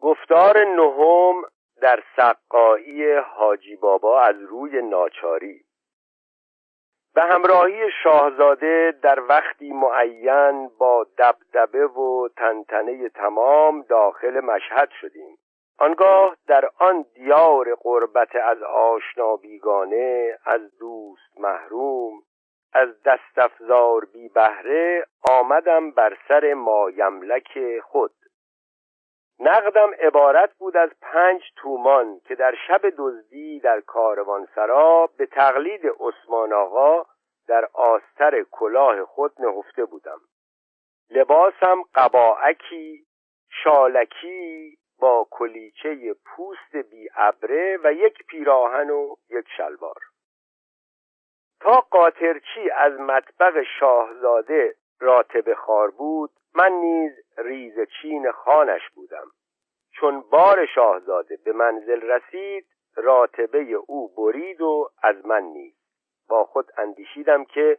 گفتار نهم در سقایی حاجی بابا از روی ناچاری. به همراهی شاهزاده در وقتی معین با دبدبه و تنتنه تمام داخل مشهد شدیم. آنگاه در آن دیار قربت از آشنا بیگانه از دوست محروم از دستفزار بی بهره آمدم بر سر مایملک خود. نقدم عبارت بود از پنج تومان که در شب دزدی در کاروانسرا به تقلید عثمان آقا در آستر کلاه خود نهفته بودم. لباسم قباعکی شالکی با کلیچه پوست بی ابره و یک پیراهن و یک شلوار. تا قاطرچی از مطبق شاهزاده راتب خار بود من نیز ریز چین خانش بودم. چون بار شاهزاده به منزل رسید راتبه او برید و از من نیز. با خود اندیشیدم که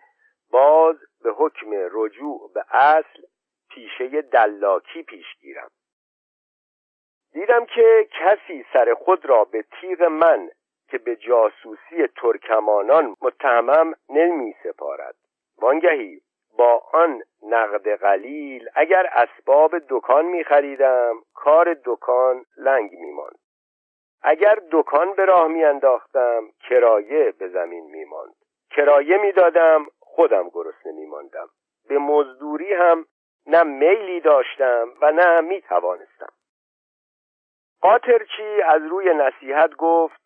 باز به حکم رجوع به اصل پیشه دلاکی پیش گیرم. دیدم که کسی سر خود را به تیغ من که به جاسوسی ترکمانان متهمم نمی سپارد. وانگهی با آن نقد قلیل اگر اسباب دکان می خریدم کار دکان لنگ می ماند. اگر دکان به راه می انداختم کرایه به زمین می ماند. کرایه می دادم خودم گرسنه می ماندم. به مزدوری هم نه میلی داشتم و نه می توانستم قاطرچی از روی نصیحت گفت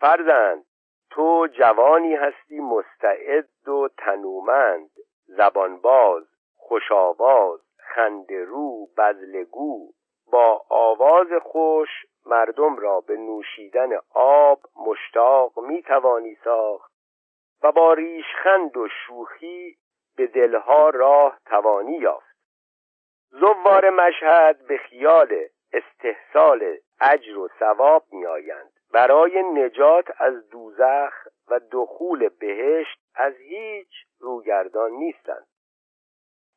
فرزند تو جوانی هستی مستعد و تنومند زبانباز خوشاواز خندرو بزلگو با آواز خوش مردم را به نوشیدن آب مشتاق می توانی ساخت و با ریشخند و شوخی به دلها راه توانی یافت. زوار مشهد به خیال استحصال اجر و ثواب می آیند برای نجات از دوزخ و دخول بهشت از هیچ روگردان نیستند.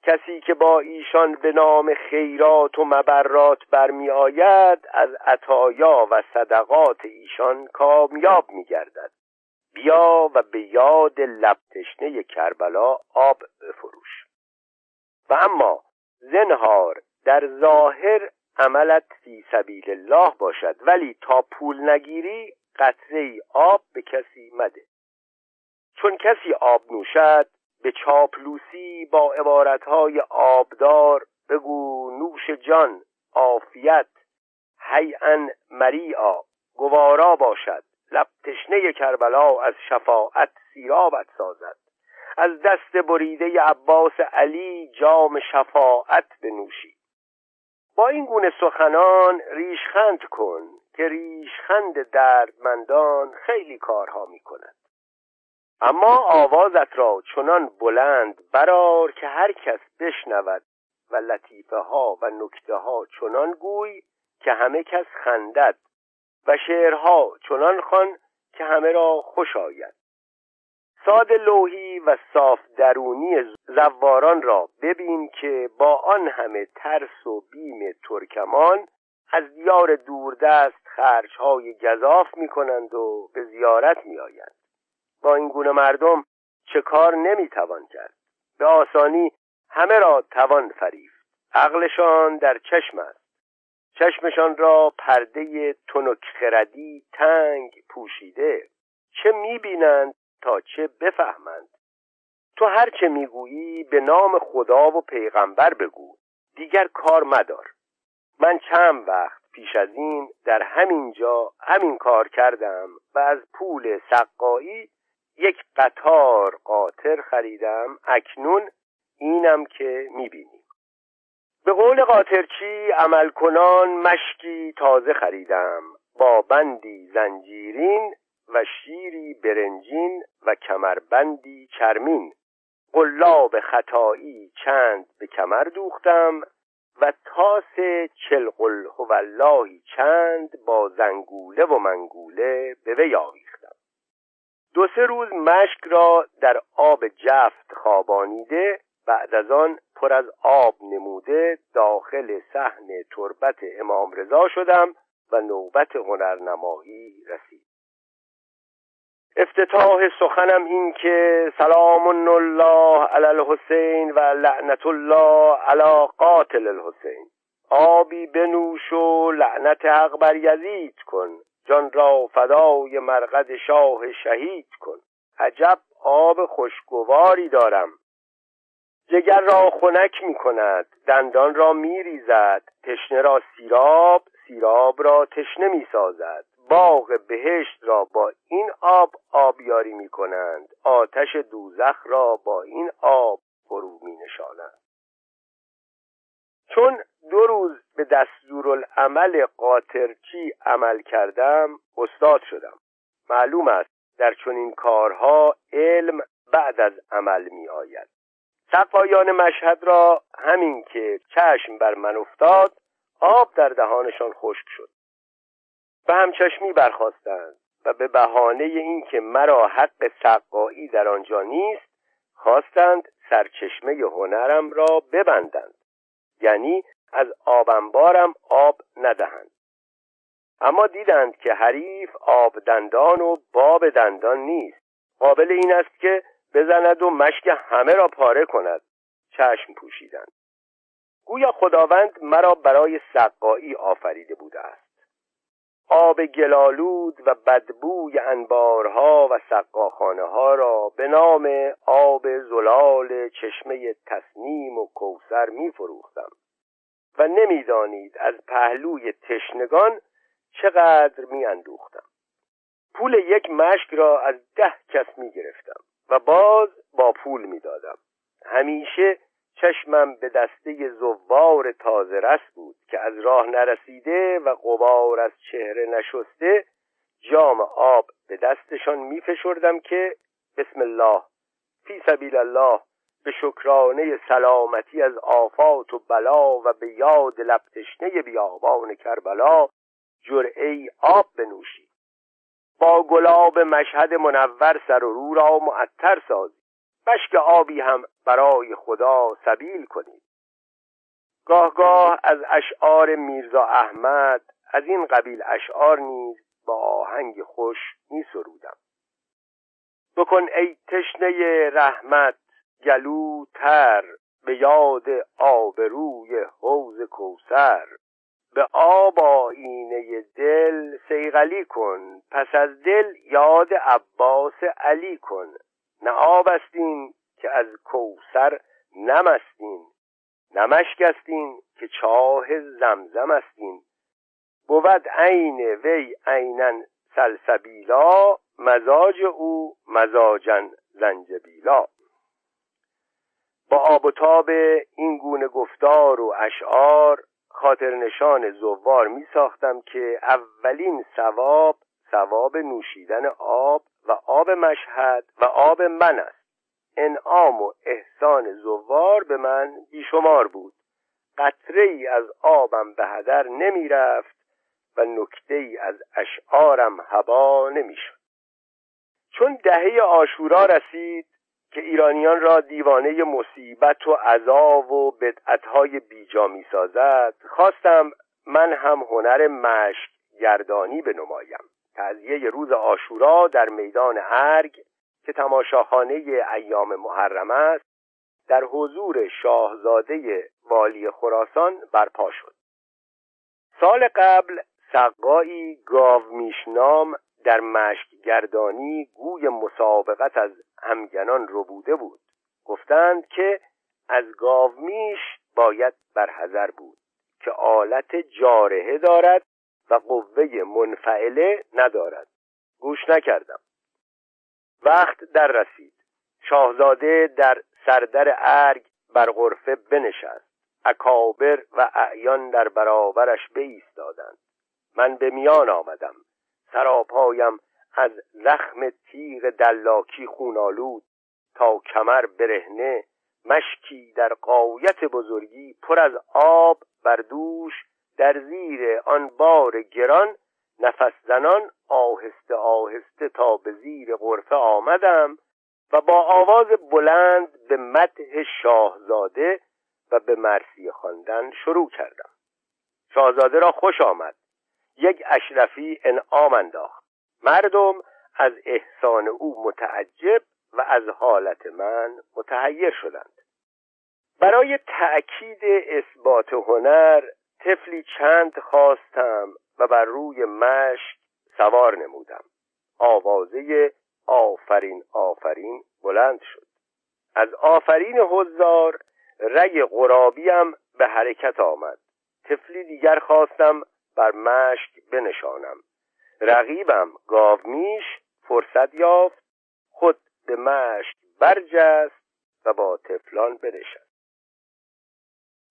کسی که با ایشان به نام خیرات و مبرات برمی آید از عطایا و صدقات ایشان کامیاب می گردد بیا و به یاد لبتشنه کربلا آب بفروش. و اما زنهار در ظاهر عملت فی سبیل الله باشد ولی تا پول نگیری قطره آب به کسی مده. چون کسی آب نوشد به چاپلوسی با عبارتهای آبدار بگو نوش جان عافیت هیئا مریعا گوارا باشد. لب تشنه کربلا از شفاعت سیرابت سازد. از دست بریده عباس علی جام شفاعت بنوشی. با این گونه سخنان ریشخند کن که ریشخند دردمندان خیلی کارها می کند اما آوازت را چنان بلند برار که هر کس بشنود و لطیفه ها و نکته ها چنان گوی که همه کس خندد و شعرها چنان خوان که همه را خوش آید. ساد لوحی و صاف درونی زواران را ببین که با آن همه ترس و بیم ترکمان از دیار دوردست خرچهای گذاف می کنند و به زیارت می آیند با این گونه مردم چه کار نمی توان کرد؟ به آسانی همه را توان فریفت. عقلشان در چشم است. چشمشان را پرده تنک خردی تنگ پوشیده. چه می‌بینند تا چه بفهمند؟ تو هر چه می‌گویی به نام خدا و پیغمبر بگو. دیگر کار مدار. من چند وقت پیش از این در همین جا همین کار کردم و از پول سقایی یک قطار قاطر خریدم اکنون اینم که می‌بینیم به قول قاطرچی عمل کنان مشکی تازه خریدم با بندی زنجیرین و شیری برنجین و کمربندی چرمین. قلاب خطایی چند به کمر دوختم و تاس چلقل هواللهی چند با زنگوله و منگوله به وی آویختم. دو سه روز مشک را در آب جفت خوابانیده بعد از آن پر از آب نموده داخل صحن تربت امام رضا شدم و نوبت هنرنمایی رسید. افتتاح سخنم این که سلام الله علی الحسین و لعنت الله علی قاتل الحسین. آبی بنوش و لعنت حق بر یزید کن. جان را فدای مرقد شاه شهید کن. عجب آب خوشگواری دارم. جگر را خنک می کند دندان را می ریزد تشنه را سیراب سیراب را تشنه می سازد. باغ بهشت را با این آب آبیاری می کنند آتش دوزخ را با این آب فرو می نشانند. چون دو روز به دستورالعمل قاطرچی عمل کردم استاد شدم. معلوم است در چنین کارها علم بعد از عمل می آید سقایان مشهد را همین که چشم بر من افتاد آب در دهانشان خشک شد. به همچشمی برخواستند و به بهانه اینکه مرا حق سقایی در آنجا نیست خواستند سرچشمه هنرم را ببندند. یعنی از آبنبارم آب ندهند. اما دیدند که حریف آب دندان و باب دندان نیست. قابل این است که بزند و مشک همه را پاره کند. چشم پوشیدند. گویا خداوند مرا برای سقایی آفریده بوده است. آب گلالود و بدبوی انبارها و سقاخانه ها را به نام آب زلال چشمه تصنیم و کوسر می فروختم و نمی‌دانید از پهلوی تشنگان چقدر می اندوختم پول یک مشک را از ده کس می گرفتم و باز با پول می دادم همیشه چشمم به دسته زوار تازه رس بود که از راه نرسیده و قبار از چهره نشسته جام آب به دستشان می فشردم که بسم الله فی سبیل الله به شکرانه سلامتی از آفات و بلا و به یاد لبتشنه بیابان کربلا جرعه آب بنوشی با گلاب مشهد منور سر و رو را معطر سازی بشک آبی هم برای خدا سبیل کنید. گاه گاه از اشعار میرزا احمد از این قبیل اشعار نیز با آهنگ خوش می سرودم بکن ای تشنه رحمت گلو تر به یاد آبروی حوز کوسر به آب آینه دل سیغلی کن پس از دل یاد عباس علی کن. نه آب استین که از کوسر نمستین نمشک استین که چاه زمزم استین. بود عین وی عینا سلسبیلا مزاج او مزاجن زنجبیلا. با آب و تاب این گونه گفتار و اشعار خاطر نشان زوار می ساختم که اولین ثواب ثواب نوشیدن آب و آب مشهد و آب من است. انعام و احسان زوار به من بیشمار بود. قطره ای از آبم به هدر نمی رفت و نکته ای از اشعارم هوا نمی شد. چون دهه آشورا رسید که ایرانیان را دیوانه مصیبت و عذاب و بدعتهای بیجا می سازد خواستم من هم هنر مشک گردانی بنمایم. تعذیه روز آشورا در میدان ارگ که تماشاخانه ایام محرم است در حضور شاهزاده والی خراسان برپا شد. سال قبل سقایی گاومیشنام در مشک گردانی گوی مسابقت از همگنان بوده بود. گفتند که از گاومیش باید برحذر بود که آلت جارهه دارد و قوه منفعله ندارد. گوش نکردم. وقت در رسید. شاهزاده در سردر ارگ بر غرفه بنشست. اکابر و اعیان در برابرش بایستادند من به میان آمدم. سراپایم از زخم تیغ دلاکی خونالود تا کمر برهنه مشکی در قایت بزرگی پر از آب بر دوش در زیر آن بار گران نفس زنان آهسته آهسته تا به زیر غرفه آمدم و با آواز بلند به مدح شاهزاده و به مرسی خواندن شروع کردم. شاهزاده را خوش آمد. یک اشرفی انعام انداخت. مردم از احسان او متعجب و از حالت من متحیر شدند. برای تأکید اثبات هنر طفلی چند خواستم و بر روی مشک سوار نمودم. آوازه آفرین آفرین بلند شد. از آفرین حضار رگ غرابیم به حرکت آمد. طفلی دیگر خواستم بر مشک بنشانم. رقیبم. گاومیش فرصت یافت. خود به مشک برجست و با تفلان بنشست.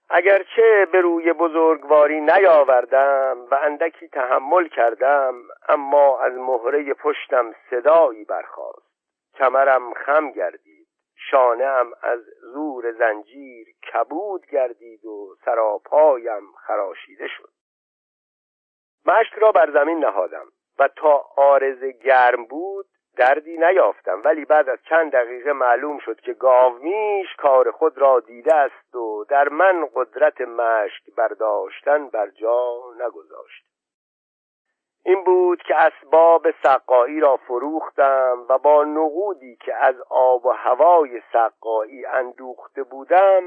اگرچه به روی بزرگواری نیاوردم و اندکی تحمل کردم اما از مهره پشتم صدایی برخاست. کمرم خم گردید. شانه از زور زنجیر کبود گردید و سراپایم خراشیده شد. مشک را بر زمین نهادم. و تا آرز گرم بود دردی نیافتم. ولی بعد از چند دقیقه معلوم شد که گاومیش کار خود را دیده است و در من قدرت مشک برداشتن بر جا نگذاشت. این بود که اسباب سقایی را فروختم و با نقودی که از آب و هوای سقایی اندوخته بودم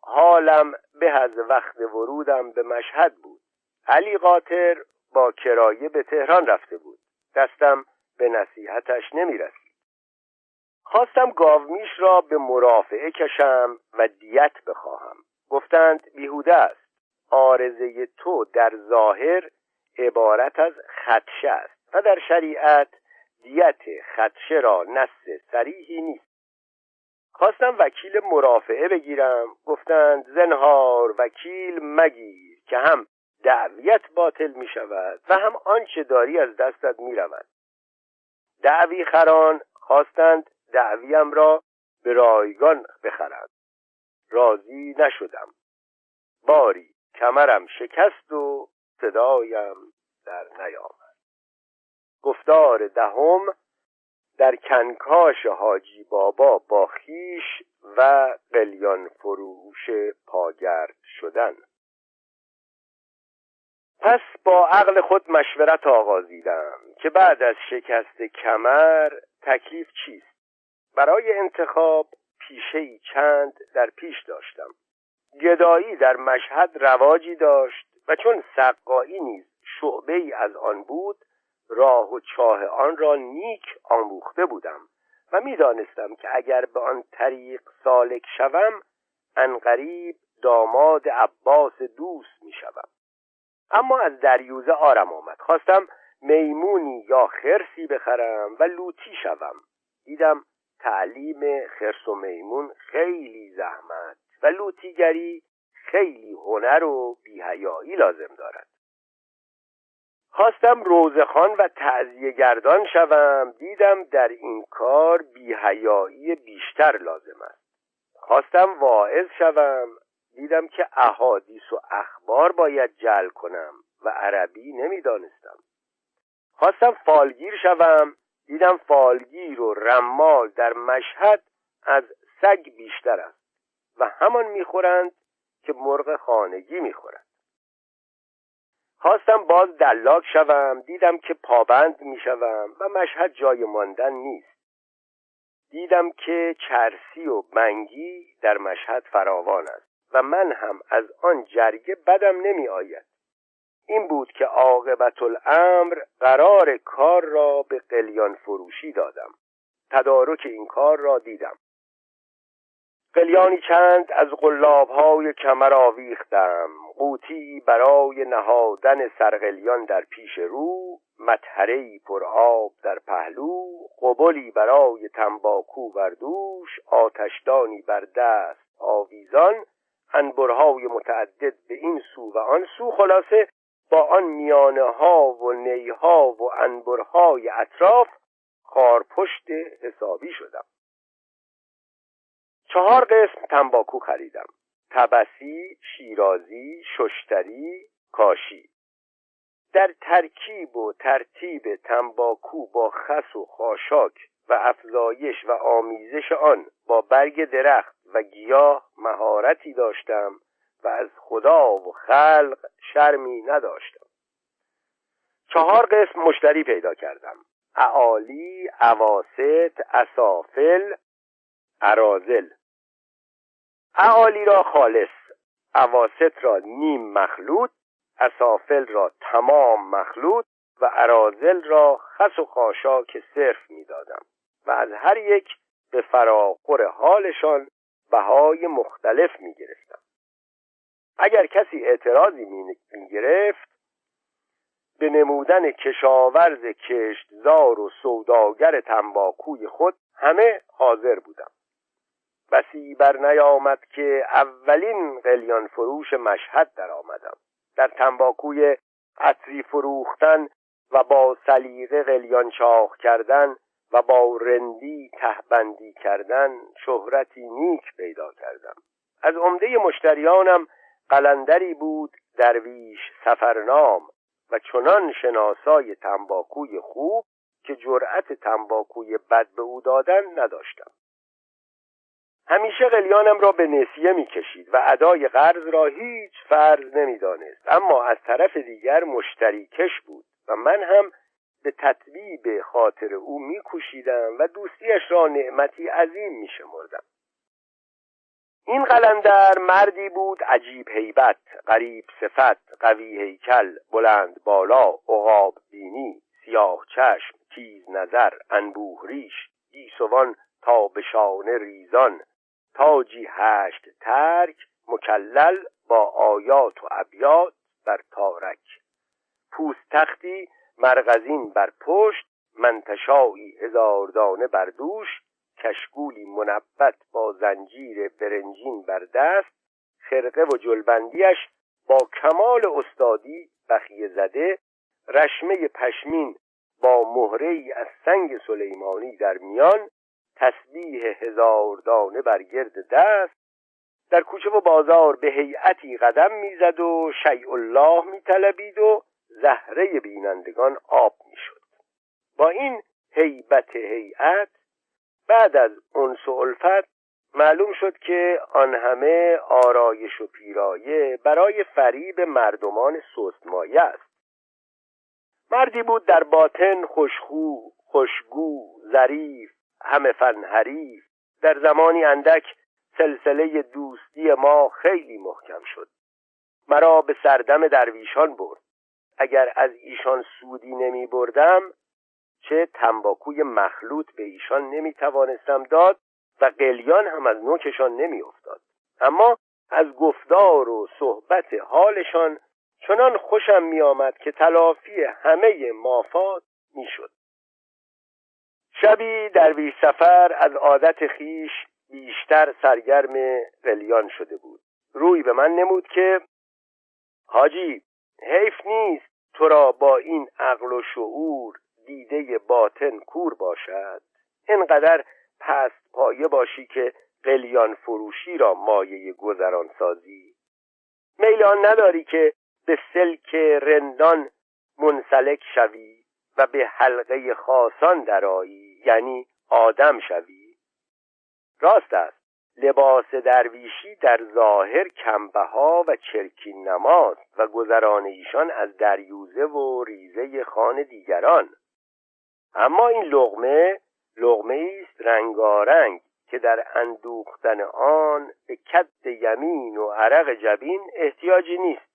حالم به از وقت ورودم به مشهد بود. علی قاطر با کرایه به تهران رفته بود. دستم به نصیحتش نمی رسید. خواستم گاومیش را به مرافعه کشم و دیت بخواهم. گفتند بیهوده است. آرزه تو در ظاهر عبارت از خدشه است و در شریعت دیت خدشه را نص سریحی نیست. خواستم وکیل مرافعه بگیرم. گفتند زنهار وکیل مگیر که هم دعویت باطل می شود و هم آنچه داری از دستت می رود دعوی خران خواستند دعویم را به رایگان بخرند. راضی نشدم. باری کمرم شکست و صدایم در نیامد. گفتار دهم در کنکاش حاجی بابا با خیش و قلیان فروش پاگرد شدن. پس با عقل خود مشورت آغازیدم که بعد از شکست کمر تکلیف چیست. برای انتخاب پیشه چند در پیش داشتم. گدایی در مشهد رواجی داشت و چون سقایی نیز شعبه ای از آن بود راه و چاه آن را نیک آموخته بودم و می‌دانستم که اگر به آن طریق سالک شوم انقریب داماد عباس دوست می‌شوم. اما از دریوزه آرم آمد. خواستم میمونی یا خرسی بخرم و لوتی شوم. دیدم تعلیم خرس و میمون خیلی زحمت و لوتیگری خیلی هنر و بیهیایی لازم دارد. خواستم روزخان و تعذیه گردان شوم. دیدم در این کار بیهیایی بیشتر لازم است. خواستم واعظ شوم. دیدم که احادیث و اخبار باید جل کنم و عربی نمی‌دانستم. خواستم فالگیر شوم دیدم فالگیر و رمال در مشهد از سگ بیشتر است و همان می‌خورند که مرغ خانگی می‌خورند خواستم باز دلاک شوم دیدم که پابند می‌شوم و مشهد جای ماندن نیست. دیدم که چرسی و بنگی در مشهد فراوان است. و من هم از آن جرگه بدم نمی آید این بود که عاقبت الامر قرار کار را به قلیان فروشی دادم. تدارک این کار را دیدم. قلیانی چند از های کمر آویختم. قوطی برای نهادن سرقلیان در پیش رو مطهره پر آب در پهلو قبلی برای تنباکو بر دوش آتشدانی بر دست آویزان انبرهای متعدد به این سو و آن سو خلاصه با آن میانه ها و نیها و انبرهای اطراف خارپشت حسابی شدم. چهار قسم تنباکو خریدم. تبسی، شیرازی، ششتری، کاشی. در ترکیب و ترتیب تنباکو با خس و خاشاک و افزایش و آمیزش آن با برگ درخت و گیاه مهارتی داشتم و از خدا و خلق شرمی نداشتم. چهار قسم مشتری پیدا کردم. اعالی، عواست، اسافل، ارازل. اعالی را خالص عواست را نیم مخلوط اسافل را تمام مخلوط و ارازل را خس و خاشاک صرف می‌دادم و از هر یک به فراخور حالشان بهای مختلف می گرفتم اگر کسی اعتراضی می گرفت به نمودن کشاورز کشتزار و سوداگر تنباکوی خود همه حاضر بودم. بسی بر نیامد که اولین قلیان فروش مشهد در آمدم. در تنباکوی عطری فروختن و با سلیقه قلیان چاخ کردن و با رندی تهبندی کردن شهرتی نیک پیدا کردم. از عمده مشتریانم قلندری بود درویش سفرنام و چنان شناسای تنباکوی خوب که جرأت تنباکوی بد به او دادن نداشتم. همیشه قلیانم را به نسیه می‌کشید و ادای قرض را هیچ فرض نمی‌دانست. اما از طرف دیگر مشتری کش بود و من هم به تطبیب خاطر او میکوشیدم و دوستیش را نعمتی عظیم میشمردم. این قلندر مردی بود عجیب هیبت غریب صفت قوی هیکل بلند بالا عقاب بینی سیاه چشم تیز نظر انبوه ریش گیسوان تا به شانه ریزان. تاجی هشت ترک مکلل با آیات و ابیات بر تارک. پوست تختی مرغزین بر پشت منتشایی هزاردانه بر دوش کشگولی منبت با زنجیر برنجین بر دست خرقه و جلبندیش با کمال استادی بخیه زده رشمه پشمین با مهره ای از سنگ سلیمانی در میان تسبیح هزار دانه بر گرد دست در کوچه و بازار به هیئتی قدم می‌زد و شیء الله میطلبید و زهره بینندگان آب می‌شد. با این هیبت هیئت بعد از انس و الفت معلوم شد که آن همه آرایش و پیرایه برای فریب مردمان سستمایه است. مردی بود در باطن خوشخو خوشگو ظریف همه فن حریف. در زمانی اندک سلسله دوستی ما خیلی محکم شد. مرا به سردم درویشان برد. اگر از ایشان سودی نمی بردم چه تنباکوی مخلوط به ایشان نمی توانستم داد و قلیان هم از نوکشان نمی افتاد. اما از گفتار و صحبت حالشان چنان خوشم می آمد که تلافی همه مافات می شد. شبی درویش سفر از عادت خیش بیشتر سرگرم قلیان شده بود. روی به من نمود که حاجی حیف نیست تو را با این عقل و شعور دیده باطن کور باشد. اینقدر پست پایه باشی که قلیان فروشی را مایه گذران سازی. میل نداری که به سلک رندان منسلک شوی و به حلقه خاصان درایی یعنی آدم شوی. راست است. لباس درویشی در ظاهر کمبها و چرکین نماز و گذران ایشان از دریوزه و ریزه خان دیگران. اما این لغمه لغمه است رنگارنگ که در اندوختن آن به کد یمین و عرق جبین احتیاجی نیست.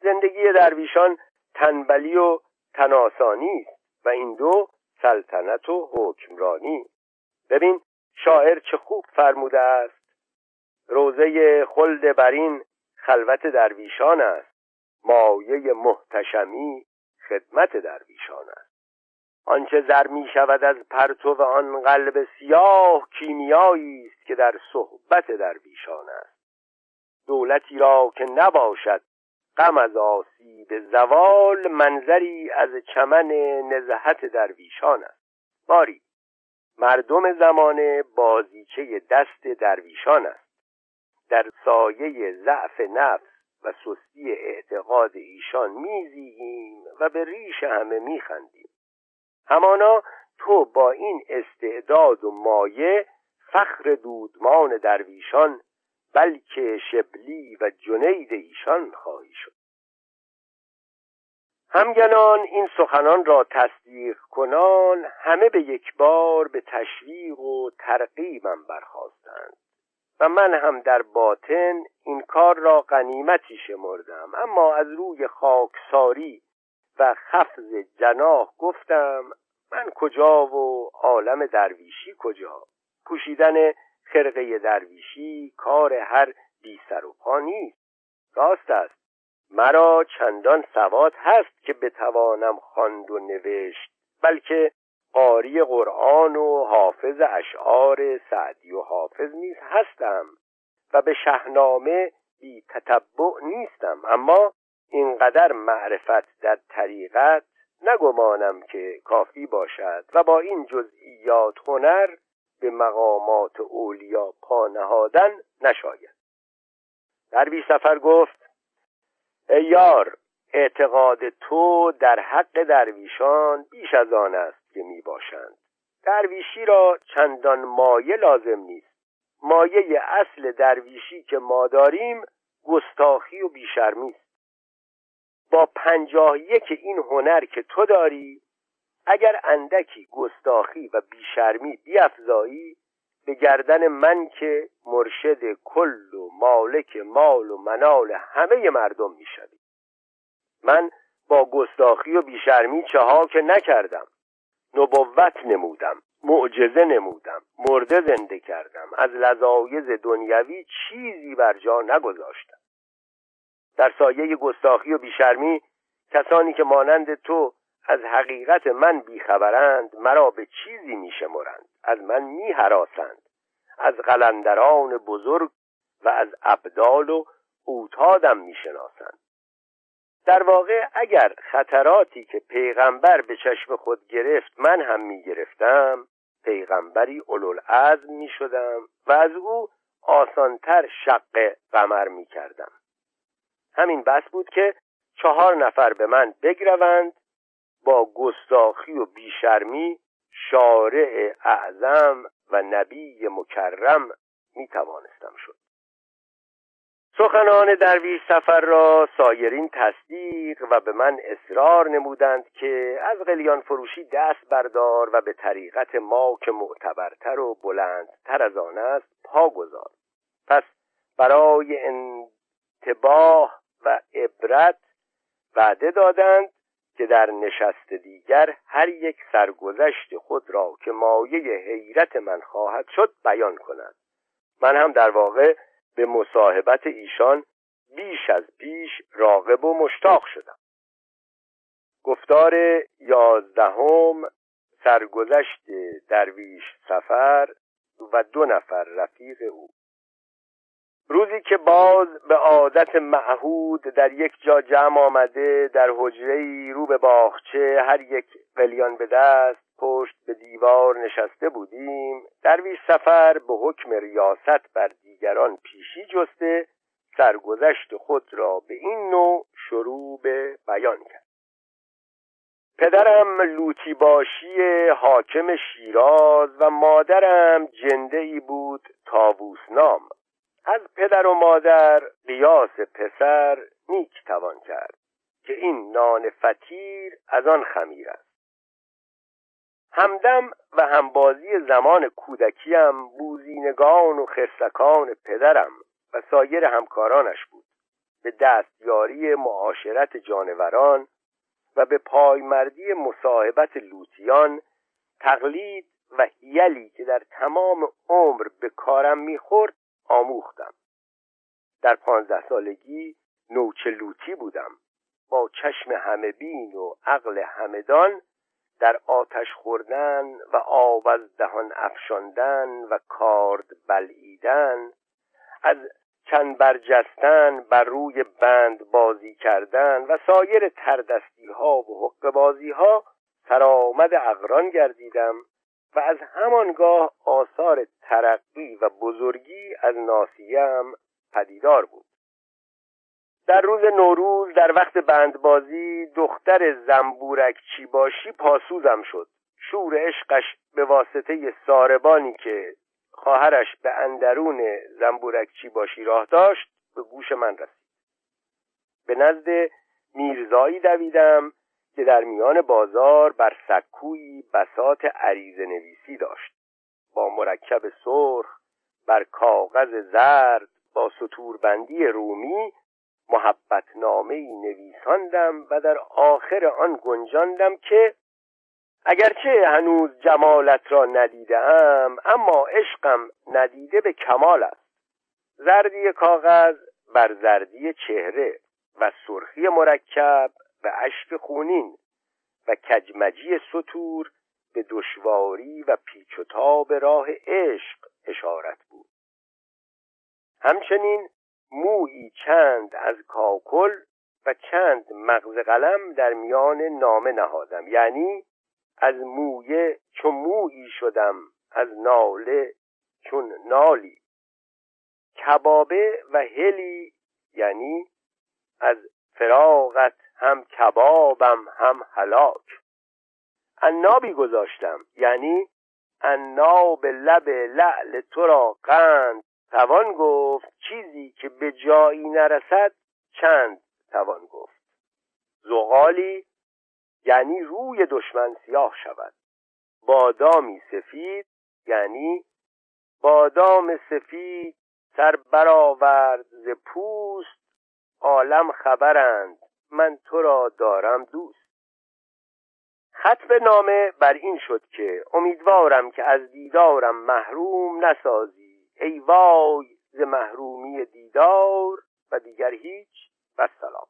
زندگی درویشان تنبلی و تناسانی است و این دو سلطنت و حکمرانی. ببین شاعر چه خوب فرموده است. روزه خلد برین خلوت درویشان است. مایه محتشمی خدمت درویشان است. آنچه زر می شود از پرتو آن قلب سیاه کیمیایی است که در صحبت درویشان است. دولتی را که نباشد غم از آسیب زوال منظری از چمن نزهت درویشان است. باری مردم زمانه بازیچه دست درویشان است. در سایه ضعف نفس و سستی اعتقاد ایشان میزییم و به ریش همه میخندیم. همانا تو با این استعداد و مایه فخر دودمان درویشان بلکه شبلی و جنید ایشان خواهی شد. همگنان این سخنان را تصدیق کنان همه به یک بار به تشویق و ترقیبم برخواستند و من هم در باطن این کار را غنیمتی شمردم. اما از روی خاکساری و خفض جناح گفتم من کجا و عالم درویشی کجا؟ پوشیدن خرقه درویشی کار هر بی سر و پا نیست. راست است. مرا چندان سواد هست که بتوانم خواند و نوشت بلکه قاری قرآن و حافظ اشعار سعدی و حافظ نیز هستم و به شهنامه بی تتبع نیستم. اما اینقدر معرفت در طریقت نگمانم که کافی باشد و با این جزئیات هنر به مقامات اولیا پا نهادن نشاید. بی سفر گفت ای یار اعتقاد تو در حق درویشان بیش از آن است که می باشند درویشی را چندان مایه لازم نیست. مایه اصل درویشی که ما داریم گستاخی و بیشرمی است. با پنجاه یک این هنر که تو داری اگر اندکی گستاخی و بیشرمی بیافزایی به گردن من که مرشد کل و مالک مال و منال همه مردم می‌شوی. من با گستاخی و بیشرمی که نکردم. نبوت نمودم معجزه نمودم مرده زنده کردم. از لذایز دنیوی چیزی بر جا نگذاشتم. در سایه گستاخی و بیشرمی کسانی که مانند تو از حقیقت من بیخبرند مرا به چیزی میشمرند از من میهراسند از قلندران بزرگ و از ابدال و اوتادم می‌شناسند. در واقع اگر خطراتی که پیغمبر به چشم خود گرفت من هم می‌گرفتم پیغمبری اولوالعزم می‌شدم و از او آسانتر شق قمر می‌کردم. همین بس بود که چهار نفر به من بگروند با گستاخی و بیشرمی شارع اعظم و نبی مکرم می توانستم شد. سخنان درویش سفر را سایرین تصدیق و به من اصرار نمودند که از قلیان فروشی دست بردار و به طریقت ما که معتبرتر و بلندتر از آن است پا گذار. پس برای انتباه و عبرت وعده دادند که در نشست دیگر هر یک سرگذشت خود را که مایه حیرت من خواهد شد بیان کند. من هم در واقع به مصاحبت ایشان بیش از پیش راغب و مشتاق شدم. گفتار یازدهم سرگذشت درویش سفر و دو نفر رفیق او. روزی که باز به عادت معهود در یک جا جمع آمده در حجره رو به باغچه هر یک قلیان به دست پشت به دیوار نشسته بودیم. درویش سفر به حکم ریاست بر دیگران پیشی جسته سرگذشت خود را به این نوع شروع به بیان کرد. پدرم لوتی باشی حاکم شیراز و مادرم جنده ای بود تاووس نام. از پدر و مادر قیاس پسر نیک توان کرد که این نان فتیر از آن خمیر است. همدم و همبازی زمان کودکیم بوزینگان و خرسکان پدرم و سایر همکارانش بود. به دستیاری معاشرت جانوران و به پایمردی مصاحبت لوتیان تقلید و هیلی که در تمام عمر به کارم می‌خورد آموختم. در پانزده سالگی نوچلوتی بودم. با چشم همه بین و عقل همدان در آتش خوردن و آب از دهان افشاندن و کارد بلعیدن از چند برجستن بر روی بند بازی کردن و سایر تردستی ها و حق بازی ها سرآمد اقران گردیدم. و از همانگاه آثار ترقی و بزرگی از ناسیم پدیدار بود. در روز نوروز در وقت بندبازی دختر زنبورک چی باشی پاسوزم شد. شور عشقش به واسطه ساربانی که خواهرش به اندرون زنبورکچی باشی راه داشت به گوش من رسید. به نزد میرزایی دویدم که در میان بازار بر سکویی بسات عریض نویسی داشت. با مرکب سرخ بر کاغذ زرد با سطوربندی رومی محبت نامه نویساندم و در آخر آن گنجاندم که اگرچه هنوز جمالت را ندیدم اما عشقم ندیده به کمال است. زردی کاغذ بر زردی چهره و سرخی مرکب به اشک خونین و کجمجی سطور به دشواری و پیچ و تاب راه عشق اشارت بود. همچنین مویی چند از کاکل و چند مغز قلم در میان نامه نهادم. یعنی از مویه چون مویی شدم از ناله چون نالی. کبابه و هلی یعنی از فراغت هم کبابم هم هلاک. انابی گذاشتم یعنی اناب لب لعل تو را قند. توان گفت چیزی که به جایی نرسد چند توان گفت. زغالی یعنی روی دشمن سیاه شود. بادامی سفید یعنی بادام سفید سر برآورد ز پوست عالم خبرند. من تو را دارم دوست. خط نامه بر این شد که امیدوارم که از دیدارم محروم نسازی. ای وای ز محرومی دیدار و دیگر هیچ. و سلام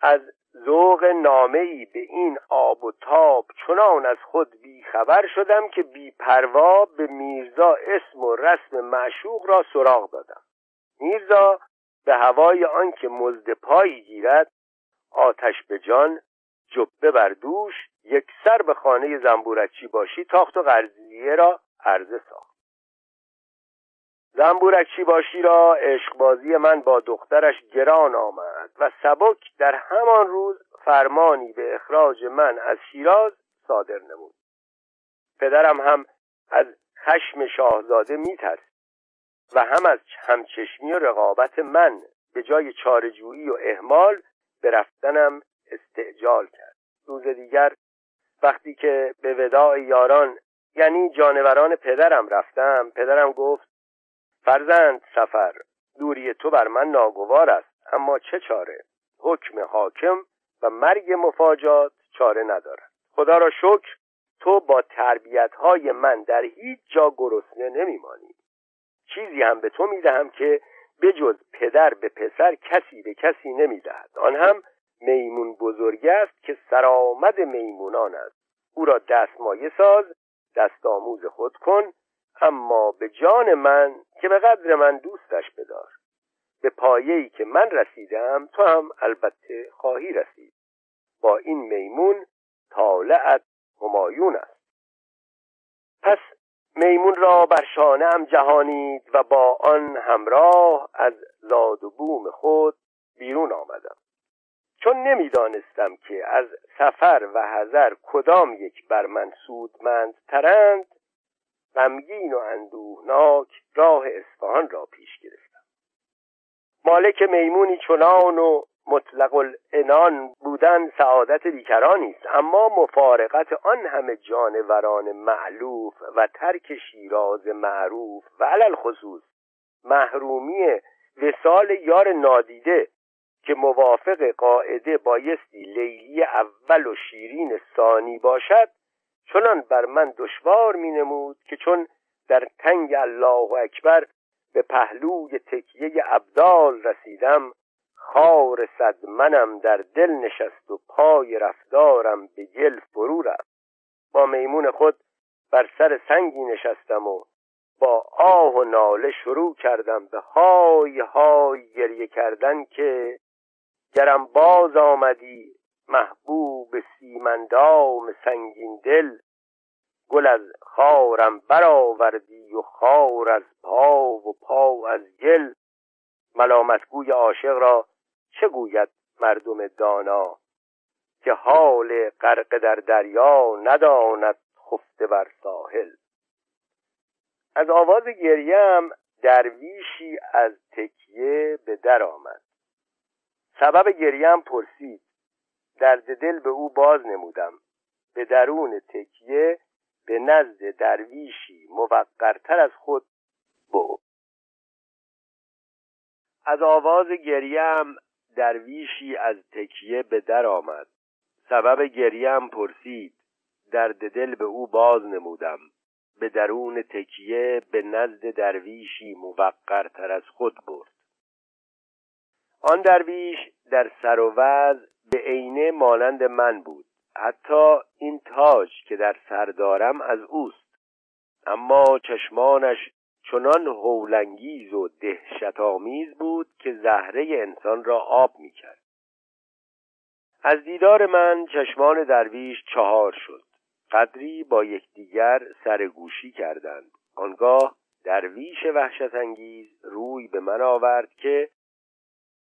از ذوق نامه ای به این آب و تاب چنان از خود بی خبر شدم که بی پروا به میرزا اسم و رسم معشوق را سراغ دادم. میرزا به هوای آنکه مزد پایی گیرد آتش به جان جبه بر دوش یک سر به خانه زنبورچی باشی تاخت و قرضیه را عرضه ساخت. زنبورکچی باشی را عشقبازی من با دخترش گران آمد و سبک در همان روز فرمانی به اخراج من از شیراز صادر نمود. پدرم هم از خشم شاهزاده میترسید. و هم از همچشمی و رقابت من به جای چارجویی و احمال به رفتنم استعجال کرد. روز دیگر وقتی که به وداع یاران یعنی جانوران پدرم رفتم پدرم گفت فرزند سفر دوری تو بر من ناگوار است اما چه چاره؟ حکم حاکم و مرگ مفاجات چاره ندارد. خدا را شکر تو با تربیت های من در هیچ جا گرسنه نمیمانی. چیزی هم به تو می‌دهم که بجز پدر به پسر کسی به کسی نمی‌دهد. آن هم میمون بزرگ است که سرآمد میمونان است. او را دستمایه ساز دست آموز خود کن اما به جان من که به قدر من دوستش بدار. به پایه‌ای که من رسیدم تو هم البته خواهی رسید. با این میمون طالعت همایون است. پس میمون را بر شانه هم جهانید و با آن همراه از زاد و بوم خود بیرون آمدم. چون نمی‌دانستم که از سفر و هزر کدام یک بر من سودمند ترند غمگین و اندوهناک راه اصفهان را پیش گرفتم. مالک میمونی چنان و مطلق الانان بودن سعادت بیکرانی است اما مفارقت آن همه جانوران معلوف و ترک شیراز معروف و علل خصوص محرومی وسال یار نادیده که موافق قاعده بایستی لیلی اول و شیرین ثانی باشد چنان بر من دشوار می نمود که چون در تنگ الله اکبر به پهلوی تکیه ابدال رسیدم خار صد منم در دل نشست و پای رفتارم به گل فرو رفت. با میمون خود بر سر سنگی نشستم و با آه و ناله شروع کردم به های های گریه کردن که گرم باز آمدی محبوب سیمندام سنگین دل. گل از خارم برآوردی و خار از پا و پا از گل. ملامتگوی عاشق را چه گوید مردم دانا که حال غرق در دریا نداند خفته بر ساحل؟ از آواز گریم درویشی از تکیه به در آمد. سبب گریم پرسید درد دل به او باز نمودم. به درون تکیه به نزد درویشی موقرتر از خود بود از آواز گریم درویشی از تکیه به در آمد. سبب گریم پرسید درد دل به او باز نمودم. به درون تکیه به نزد درویشی موقرتر از خود برد. آن درویش در سر و وضع به عینه مانند من بود. حتی این تاج که در سر دارم از اوست. اما چشمانش چنان هولنگیز و دهشتآمیز بود که زهره انسان را آب می‌کرد. از دیدار من چشمان درویش چهار شد. قدری با یکدیگر سرگوشی کردند. آنگاه درویش وحشت انگیز روی به من آورد که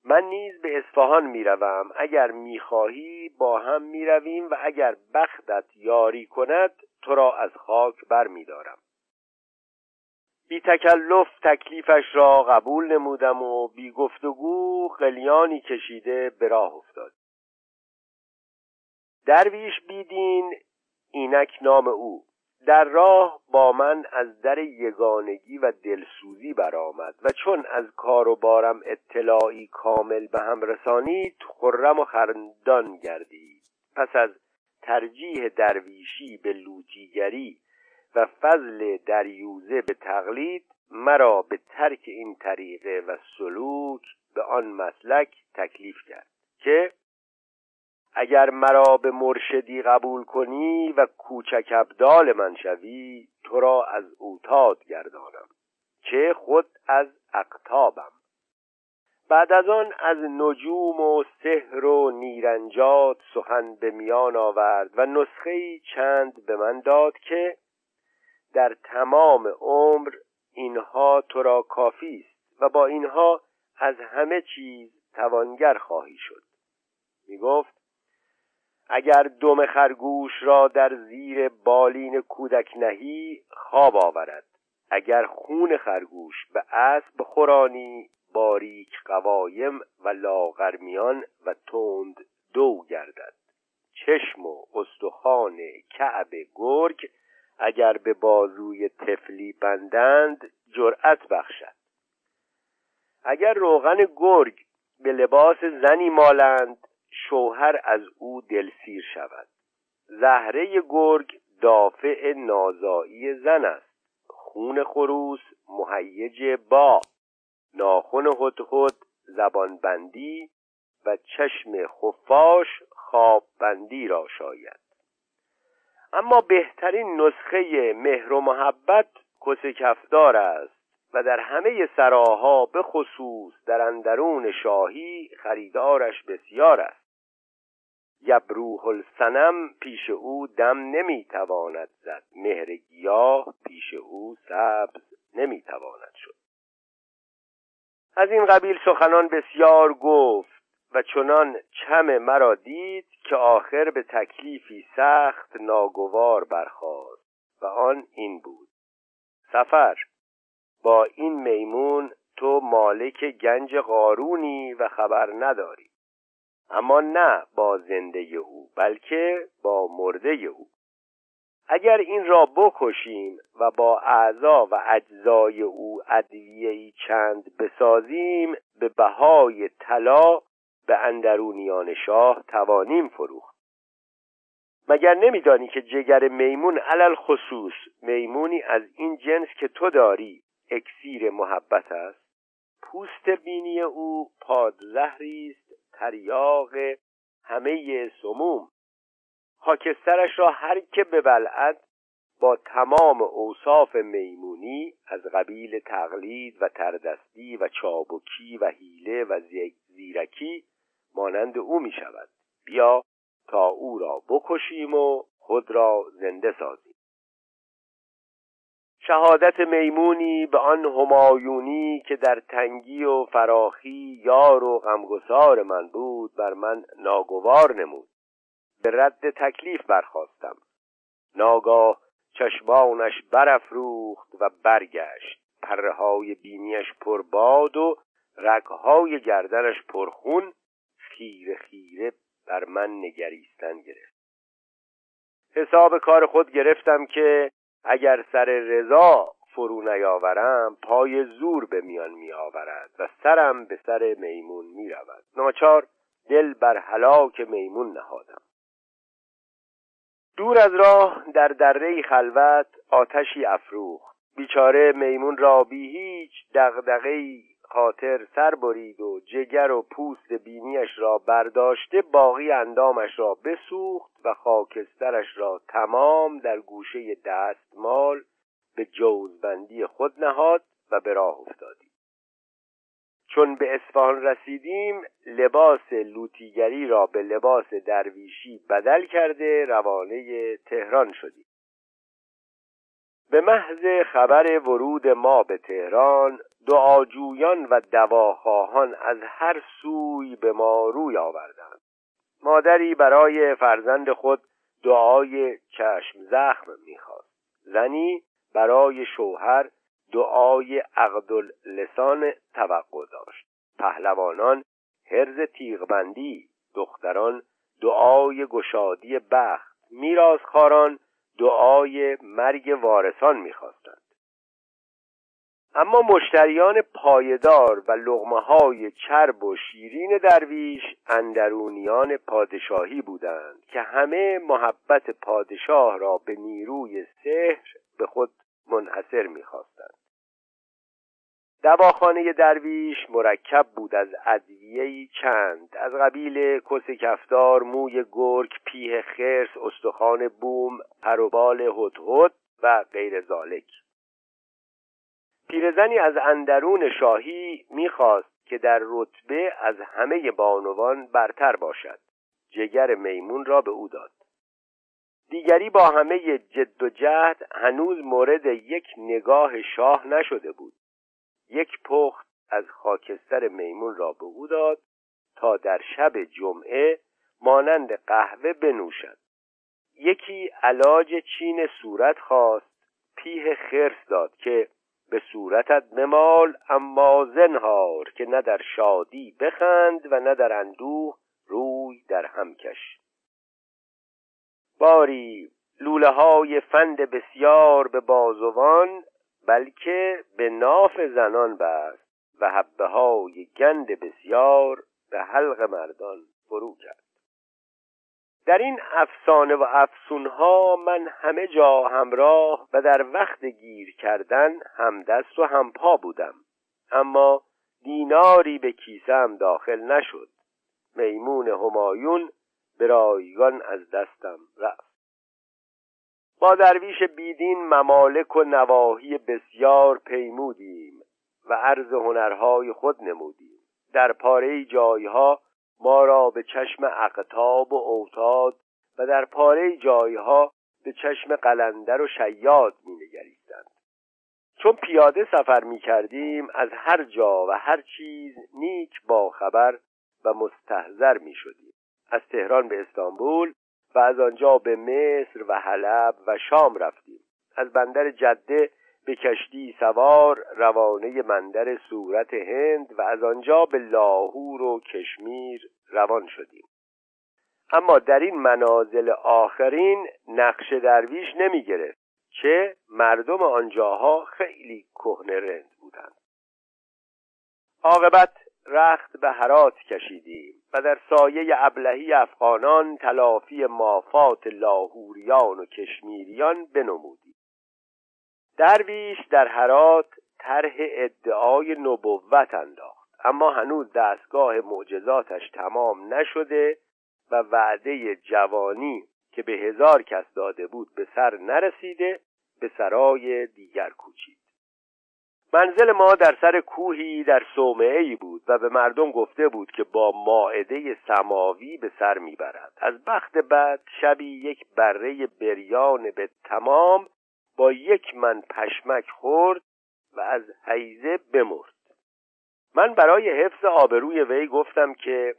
من نیز به اصفهان می‌روم. اگر می‌خواهی با هم می‌رویم و اگر بختت یاری کند تو را از خاک بر میدارم بی تکلف تکلیفش را قبول نمودم و بی گفتگو قلیانی کشیده به راه افتاد. درویش بیدین اینک نام او. در راه با من از در یگانگی و دلسوزی برآمد و چون از کار و بارم اطلاعی کامل به هم رسانید خرم و خندان گردید. پس از ترجیح درویشی به لوتیگری و فضل دریوزه به تقلید مرا به ترک این طریقه و سلوک به آن مسلک تکلیف کرد که اگر مرا به مرشدی قبول کنی و کوچک ابدال من شوی تو را از اوتاد گردانم که خود از اقتابم. بعد از آن از نجوم و سحر و نیرنجات سخن به میان آورد و نسخه چند به من داد که در تمام عمر اینها تو را کافی است و با اینها از همه چیز توانگر خواهی شد. می گفت اگر دم خرگوش را در زیر بالین کودک نهی خواب آورد. اگر خون خرگوش به اسب خورانی باریک قوایم و لاغرمیان و تند دو گردد. چشم و استخوان کعب گرگ اگر به بازوی تفلی بندند جرأت بخشد. اگر روغن گرگ به لباس زنی مالند شوهر از او دلسیر شود. زهره گرگ دافع نازایی زن است. خون خروس مهیج با ناخن هدهد زبانبندی و چشم خفاش خواببندی را شاید. اما بهترین نسخه مهر و محبت کس کفدار است و در همه سراها به خصوص در اندرون شاهی خریدارش بسیار است. یبروح السنم پیش او دم نمی‌تواند زد مهر گیاه پیش او سبز نمی‌تواند شد. از این قبیل سخنان بسیار گفت. و چنان چم مرا دید که آخر به تکلیفی سخت ناگوار برخاست و آن این بود. سفر با این میمون تو مالک گنج قارونی و خبر نداری. اما نه با زنده او بلکه با مرده او. اگر این را بکشیم و با اعضا و اجزای او ادویه‌ای چند بسازیم به بهای طلا به اندرونیان شاه توانیم فروخت. مگر نمیدانی که جگر میمون علل خصوص؟ میمونی از این جنس که تو داری. اکسیر محبت است. پوست بینی او پادزهری است. تریاق همه سموم. خاکسترش را هر که ببلعد با تمام اوصاف میمونی از قبیل تقلید و تردستی و چابکی و حیله و زیرکی مانند او می شود بیا تا او را بکشیم و خود را زنده سازیم. شهادت میمونی به آن همایونی که در تنگی و فراخی یار و غمگسار من بود بر من ناگوار نمود. به رد تکلیف برخواستم ناگاه چشمانش برافروخت و برگشت. پره های بینیش پر باد و رگهای گردنش پرخون خیره خیره بر من نگریستن گرفت. حساب کار خود گرفتم که اگر سر رضا فرو نیاورم پای زور به میان می آورد و سرم به سر میمون می رود ناچار دل بر هلاک میمون نهادم. دور از راه در دره خلوت آتشی افروخت. بیچاره میمون را بی هیچ دغدغه‌ای خاطر سر برید و جگر و پوست بینیش را برداشته باقی اندامش را بسوخت و خاکسترش را تمام در گوشه دستمال به جوزبندی خود نهاد و به راه افتادیم. چون به اصفهان رسیدیم لباس لوتیگری را به لباس درویشی بدل کرده روانه تهران شدیم. به محض خبر ورود ما به تهران دعاجویان و دواخواهان از هر سوی به ما روی آوردند. مادری برای فرزند خود دعای چشم زخم می‌خواست. زنی برای شوهر دعای عقد لسان توقع داشت. پهلوانان حرز تیغبندی دختران دعای گشادی بخت میرازخواران دعای مرگ وارثان می‌خواستند. اما مشتریان پایدار و لغمه های چرب و شیرین درویش اندرونیان پادشاهی بودند که همه محبت پادشاه را به نیروی سحر به خود منحصر می‌خواستند. دواخانه درویش مرکب بود از ادویه‌ای چند از قبیل کس کفتار موی گرگ پیه خرس استخوان بوم پروبال هدهد و غیر ذالک. پیرزنی از اندرون شاهی می‌خواست که در رتبه از همه بانوان برتر باشد. جگر میمون را به او داد. دیگری با همه جد و جهد هنوز مورد یک نگاه شاه نشده بود. یک پخت از خاکستر میمون را به او داد تا در شب جمعه مانند قهوه بنوشد. یکی علاج چین صورت خواست پیه خرس داد که به صورتت بمال اما زنهار که نه در شادی بخند و نه در اندوه روی در هم کش. باری لوله های فند بسیار به بازوان بلکه به ناف زنان بست و حبه های گند بسیار به حلق مردان فرو کرد. در این افسانه و افسونها من همه جا همراه و در وقت گیر کردن همدست و همپا بودم. اما دیناری به کیسم داخل نشد. میمون همایون به رایگان از دستم رفت. با درویش بیدین ممالک و نواحی بسیار پیمودیم و عرض هنرهای خود نمودیم. در پاره جایها ما را به چشم اقتاب و اوتاد و در پاره جایها به چشم قلندر و شیاد می نگریستند چون پیاده سفر می کردیم از هر جا و هر چیز نیک با خبر و مستحضر می شدیم از تهران به استانبول و از آنجا به مصر و حلب و شام رفتیم. از بندر جده به کشتی سوار روانه بندر صورت هند و از آنجا به لاهور و کشمیر روان شدیم. اما در این منازل آخرین نقش درویش نمی گرفت چه مردم آنجاها خیلی کهنه رند بودند. عاقبت رخت به هرات کشیدیم و در سایه ابلهی افغانان تلافی مافات لاهوریان و کشمیریان بنمودیم. درویش در هرات طرح ادعای نبوت انداخت. اما هنوز دستگاه معجزاتش تمام نشده و وعده جوانی که به هزار کس داده بود به سر نرسیده به سرای دیگر کوچید. منزل ما در سر کوهی در صومعه ای بود و به مردم گفته بود که با ماعده سماوی به سر می‌برد. از بخت بعد شبی یک بره بریان به تمام با یک من پشمک خورد و از حیزه بمرد. من برای حفظ آبروی وی گفتم که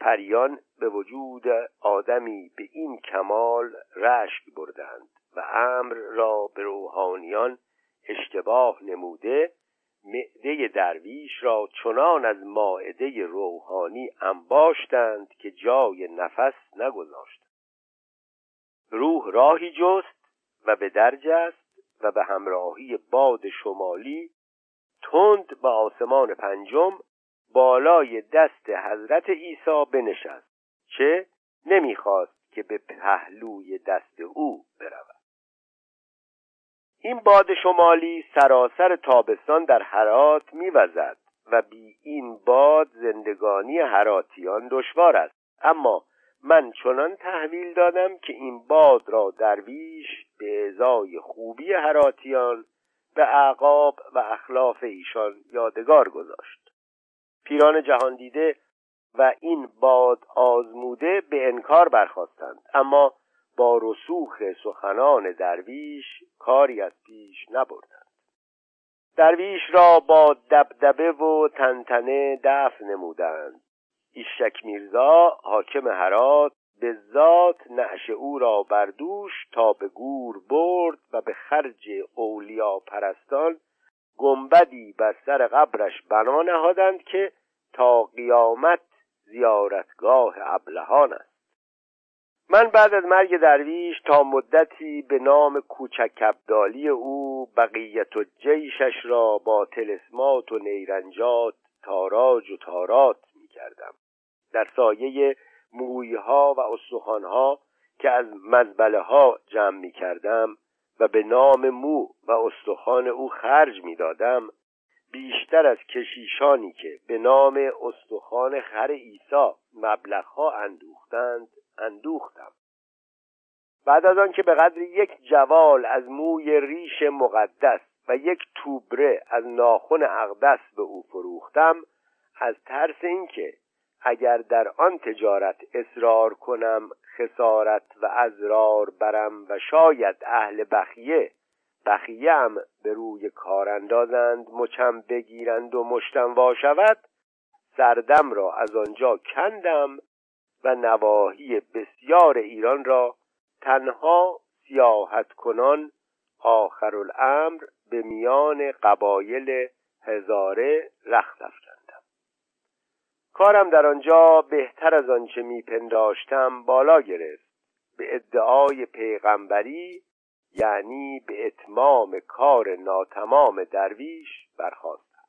پریان به وجود آدمی به این کمال رشک بردند و امر را به روحانیان اشتباه نموده معده درویش را چنان از ماعده روحانی انباشتند که جای نفس نگذاشتند روح راهی جست و به درج است و به همراهی باد شمالی تند به آسمان پنجم بالای دست حضرت عیسی بنشست چه نمی‌خواست که به پهلوی دست او برود. این باد شمالی سراسر تابستان در حرات میوزد و بی این باد زندگانی حراتیان دشوار است. اما من چنان تحویل دادم که این باد را درویش به ازای خوبی حراتیان به اعقاب و اخلاف ایشان یادگار گذاشت. پیران جهان دیده و این باد آزموده به انکار برخواستند اما با رسوخ سخنان درویش کاری از پیش نبردند. درویش را با دبدبه و تنتنه دفع نمودند. ایشک میرزا حاکم هرات به ذات نعش او را بردوش تا به گور برد و به خرج اولیا پرستان گنبدی بر سر قبرش بنا نهادند که تا قیامت زیارتگاه ابلهان است. من بعد از مرگ درویش تا مدتی به نام کوچک کبدالی او بقیت و جیشش را با تلسمات و نیرنجات تاراج و تارات می کردم در سایه مویها و استخوانها که از مزبله ها جمع می کردم و به نام مو و استخوان او خرج می دادم بیشتر از کشیشانی که به نام استخوان خر عیسی مبلغها اندوختند اندوختم. بعد از آن که به قدر یک جوال از موی ریش مقدس و یک توبره از ناخن اقدس به او فروختم از ترس اینکه اگر در آن تجارت اصرار کنم خسارت و ازرار برم و شاید اهل بخیه بخیم به روی کار اندازند مچم بگیرند و مشتم وا شود سردم را از آنجا کندم و نواحی بسیار ایران را تنها سیاحت کنان آخر الامر به میان قبایل هزاره رخت افکندم کارم در آنجا بهتر از آنچه میپنداشتم بالا گرفت. به ادعای پیغمبری یعنی به اتمام کار ناتمام درویش برخواستم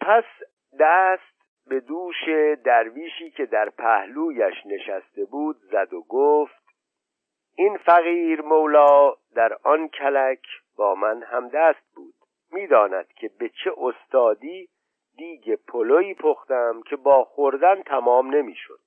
پس دست به دوش درویشی که در پهلویش نشسته بود زد و گفت این فقیر مولا در آن کلک با من هم دست بود. می‌داند که به چه استادی دیگ پلوی پختم که با خوردن تمام نمی‌شد.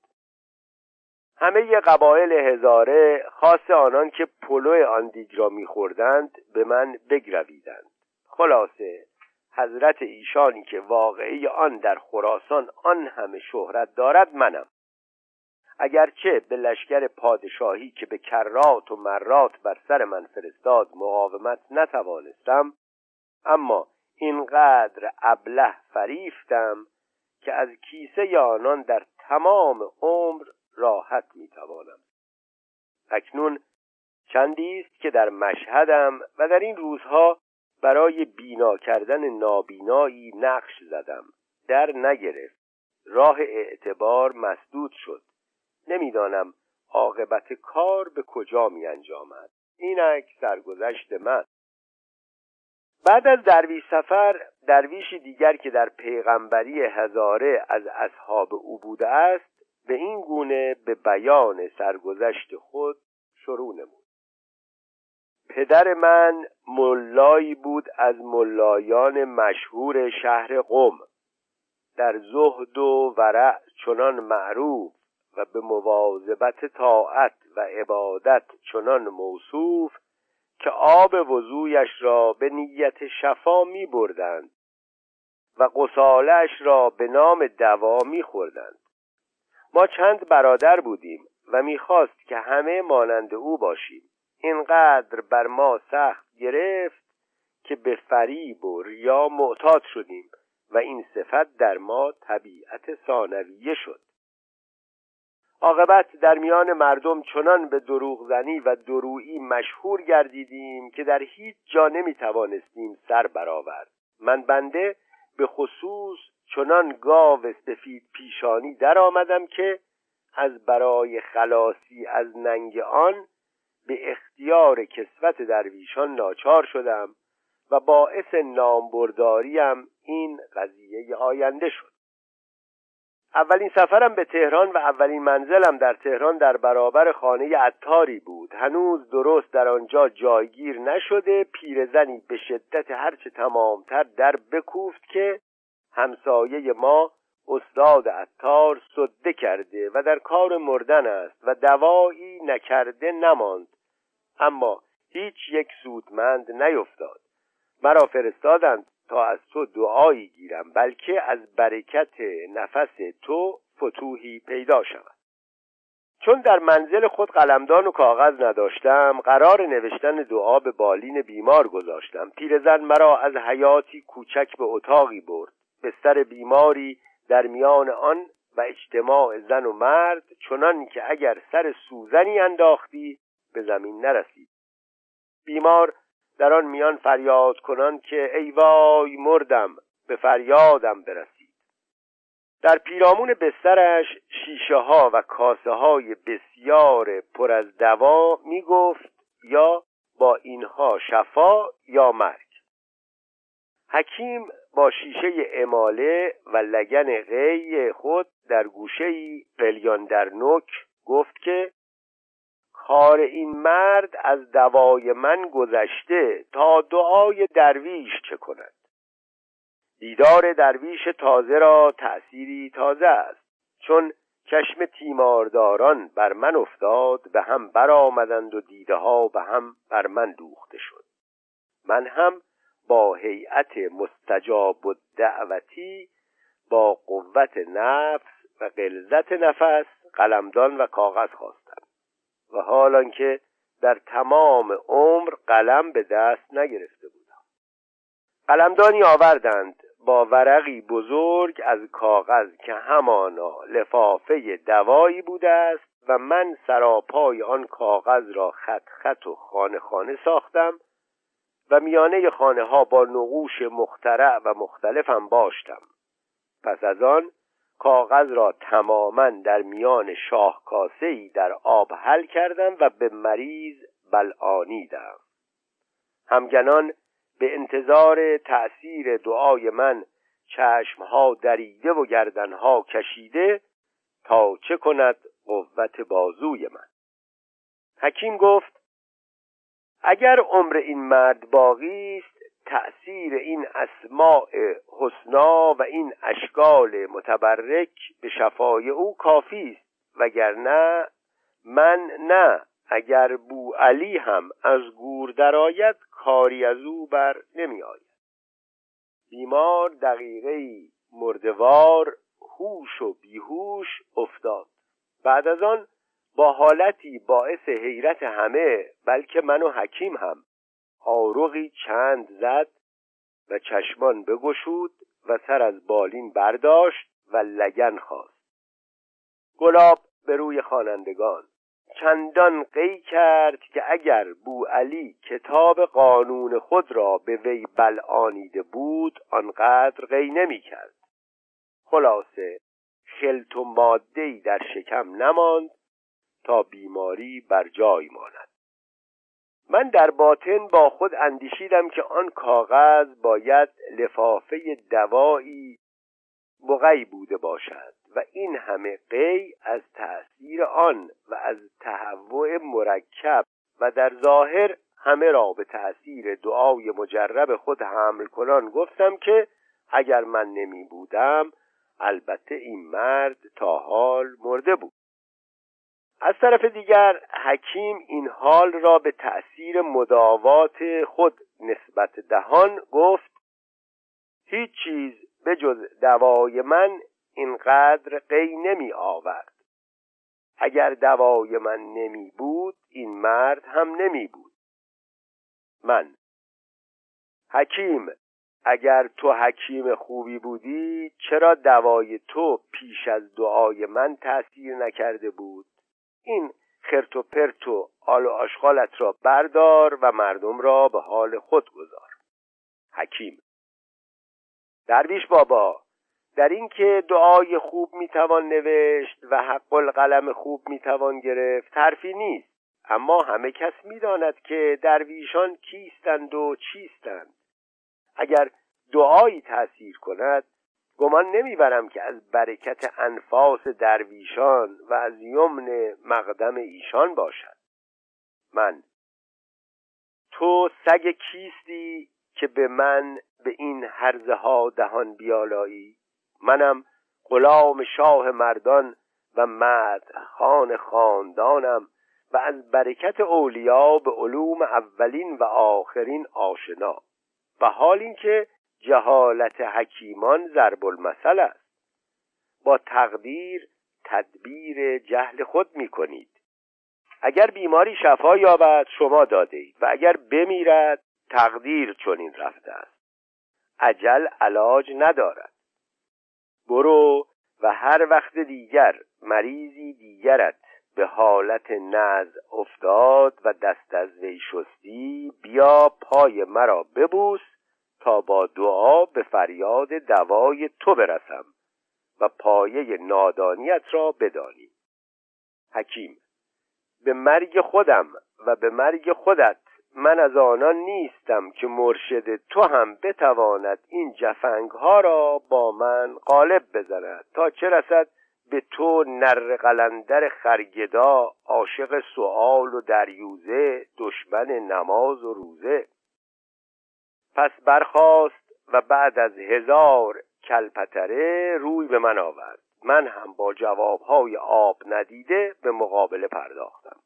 همه قبایل هزاره خاص آنان که پلو آن دیگ را میخوردند به من بگرویدند. خلاصه حضرت ایشانی که واقعی آن در خراسان آن همه شهرت دارد منم. اگرچه به لشکر پادشاهی که به کرات و مرات بر سر من فرستاد مقاومت نتوانستم اما اینقدر ابله فریفتم که از کیسه آنان در تمام عمر راحت می‌توانم. اکنون چندی است که در مشهدم و در این روزها برای بینا کردن نابینایی نقش زدم. در نگرفت. راه اعتبار مسدود شد. نمی‌دانم عاقبت کار به کجا می انجامد اینک سرگذشت من. بعد از درویش سفر درویشی دیگر که در پیغمبری هزاره از اصحاب او بوده است به این گونه به بیان سرگذشت خود شروع نمود. پدر من ملایی بود از ملایان مشهور شهر قم. در زهد و ورع چنان معروف و به مواظبت طاعت و عبادت چنان موصوف که آب وضویش را به نیت شفا می بردند و قصالش را به نام دوا می خوردند. ما چند برادر بودیم و می‌خواست که همه مانند او باشیم. اینقدر بر ما سخت گرفت که به فریب و ریا معتاد شدیم و این صفت در ما طبیعت ثانویه شد. عاقبت در میان مردم چنان به دروغ زنی و درویی مشهور گردیدیم که در هیچ جا نمی توانستیم سر برآورد. من بنده به خصوص چنان گاو سفید پیشانی در آمدم که از برای خلاصی از ننگ آن به اختیار کسوت درویشان ناچار شدم و باعث نامبرداریم این قضیه آینده شد. اولین سفرم به تهران و اولین منزلم در تهران در برابر خانه عطاری بود. هنوز درست در آنجا جایگیر نشده پیرزنی به شدت هرچه تمامتر در بکوفت که همسایه ما استاد عطار صده کرده و در کار مردن است و دوایی نکرده نماند. اما هیچ یک سودمند نیفتاد. مرا فرستادند تا از تو دعایی گیرم بلکه از برکت نفس تو فتوحی پیدا شود. چون در منزل خود قلمدان و کاغذ نداشتم قرار نوشتن دعا به بالین بیمار گذاشتم. پیرزن مرا از حیاتی کوچک به اتاقی برد. بستر بیماری در میان آن و اجتماع زن و مرد چنان که اگر سر سوزنی انداختی به زمین نرسید. بیمار در آن میان فریاد کنان که ای وای مردم به فریادم برسید. در پیرامون بسترش شیشه ها و کاسه های بسیار پر از دوا می گفت یا با اینها شفا یا مرگ. حکیم با شیشه اماله و لگن غی خود در گوشه قلیان در نک گفت که کار این مرد از دوای من گذشته تا دعای درویش چه کند. دیدار درویش تازه را تأثیری تازه است چون چشم تیمارداران بر من افتاد به هم برآمدند و دیده ها به هم بر من دوخته شد. من هم با هیئت مستجاب و دعوتی با قوت نفس و قلزت نفس قلمدان و کاغذ خواستم. و حال که در تمام عمر قلم به دست نگرفته بودم. قلمدانی آوردند با ورقی بزرگ از کاغذ که همانا لفافه دوایی بوده است و من سراپای آن کاغذ را خط خط و خانه خانه ساختم و میانه خانه ها با نقوش مخترع و مختلفم باشتم. پس از آن کاغذ را تماما در میان ای در آب حل کردم و به مریض بلعانیدم. همگنان به انتظار تأثیر دعای من چشمها دریده و گردنها کشیده تا چه کند قوت بازوی من. حکیم گفت اگر عمر این مرد باقی است تأثیر این اسماع حسنا و این اشکال متبرک به شفای او کافی است وگرنه من نه. اگر بو علی هم از گور درآید کاری از او بر نمی آید. بیمار دقیقه مردوار هوش و بیهوش افتاد. بعد از آن با حالتی باعث حیرت همه بلکه من و حکیم هم آروغی چند زد و چشمان بگشود و سر از بالین برداشت و لگن خواست. گلاب به روی خوانندگان چندان قی کرد که اگر بو علی کتاب قانون خود را به وی بلعانیده بود آنقدر قی نمی کرد. خلاصه خلط و مادهی در شکم نماند تا بیماری بر جای ماند. من در باطن با خود اندیشیدم که آن کاغذ باید لفافه دوایی بغی بوده باشد و این همه قی از تأثیر آن و از تهوع مرکب و در ظاهر همه را به تأثیر دعای مجرب خود حمل کنان گفتم که اگر من نمی بودم البته این مرد تا حال مرده بود. از طرف دیگر حکیم این حال را به تأثیر مداوات خود نسبت دهان گفت هیچ چیز به جز دوای من اینقدر قی نمی آورد. اگر دوای من نمی بود این مرد هم نمی بود. من. حکیم اگر تو حکیم خوبی بودی چرا دوای تو پیش از دعای من تأثیر نکرده بود؟ این خرت و پرت و آل و آشغالت را بردار و مردم را به حال خود گذار. حکیم. درویش بابا در اینکه دعای خوب می‌توان نوشت و حق القلم خوب می‌توان گرفت حرفی نیست. اما همه کس می‌داند که درویشان کیستند و چیستند. اگر دعایی تأثیر کند گمان نمی‌برم که از برکت انفاس درویشان و از یمن مقدم ایشان باشد. من. تو سگ کیستی که به من به این هرزه ها دهان بیالایی؟ منم غلام شاه مردان و خان خاندانم و از برکت اولیا به علوم اولین و آخرین آشنا. و حال اینکه جهالت حکیمان ضرب المثل است. با تقدیر تدبیر جهل خود می کنید اگر بیماری شفا یابد شما داده اید. و اگر بمیرد تقدیر چنین رفته است. عجل علاج ندارد. برو و هر وقت دیگر مریضی دیگرت به حالت نز افتاد و دست از وی شستی بیا پای مرا ببوس تا با دعا به فریاد دوای تو برسم و پایه نادانیت را بدانی. حکیم به مرگ خودم و به مرگ خودت من از آنان نیستم که مرشد تو هم بتواند این جفنگ ها را با من غالب بزند تا چه رسد به تو نر قلندر خرگدا عاشق سؤال و دریوزه دشمن نماز و روزه. پس برخاست و بعد از هزار کلپتره روی به من آورد. من هم با جوابهای آب ندیده به مقابله پرداختم.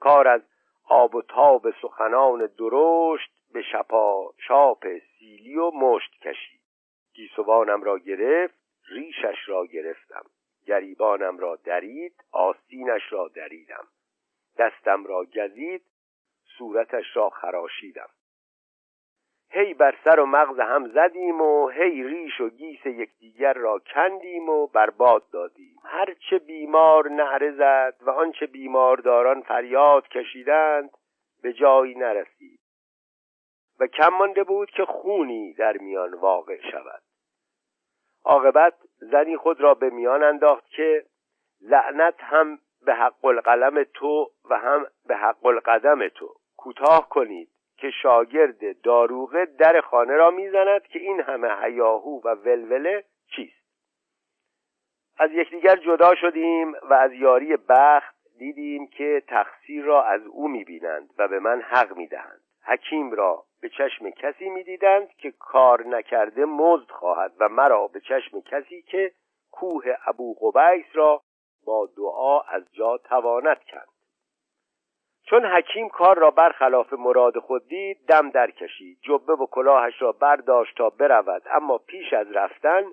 کار از آب و تاب سخنان درشت به شپا شاپ سیلی و مشت کشید. گیسوانم را گرفت ریشش را گرفتم. گریبانم را درید آستینش را دریدم. دستم را گزید صورتش را خراشیدم. هی بر سر و مغز هم زدیم و هی ریش و گیس یکدیگر را کندیم و برباد دادیم. هرچه بیمار نعره زد و آنچه بیمارداران فریاد کشیدند به جایی نرسید. و کم مانده بود که خونی در میان واقع شود. عاقبت زنی خود را به میان انداخت که لعنت هم به حق القلم تو و هم به حق القدم تو. کوتاه کنید. که شاگرد داروغه در خانه را می‌زند که این همه هیاهو و ولوله چیست؟ از یکدیگر جدا شدیم و از یاری بخت دیدیم که تقصیر را از او می‌بینند و به من حق می‌دهند. حکیم را به چشم کسی می‌دیدند که کار نکرده مزد خواهد و مرا به چشم کسی که کوه ابو قبیس را با دعا از جا تواند کرد. چون حکیم کار را برخلاف مراد خود دید دم در کشید جبه و کلاهش را برداشت تا برود. اما پیش از رفتن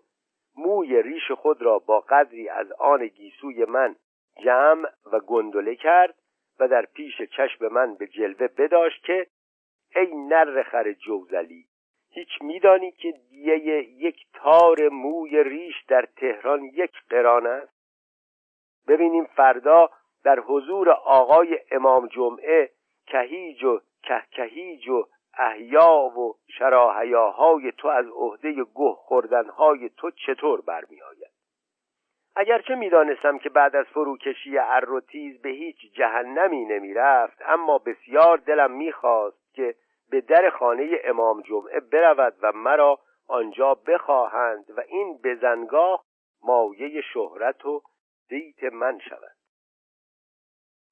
موی ریش خود را با قدری از آن گیسوی من جمع و گندله کرد و در پیش چشم من به جلوه بداشت که ای نر خر جوزلی هیچ میدانی که دیه یک تار موی ریش در تهران یک قران است؟ ببینیم فردا در حضور آقای امام جمعه کهیج و کهکهیج و احیا و شراحیاهای تو از عهده گه خوردنهای تو چطور برمیآید؟ اگرچه می‌دانستم که بعد از فروکشی ار و تیز به هیچ جهنمی نمی‌رفت اما بسیار دلم می‌خواست که به در خانه امام جمعه برود و مرا آنجا بخواهند و این بزنگاه مایه شهرت و زیت من شود.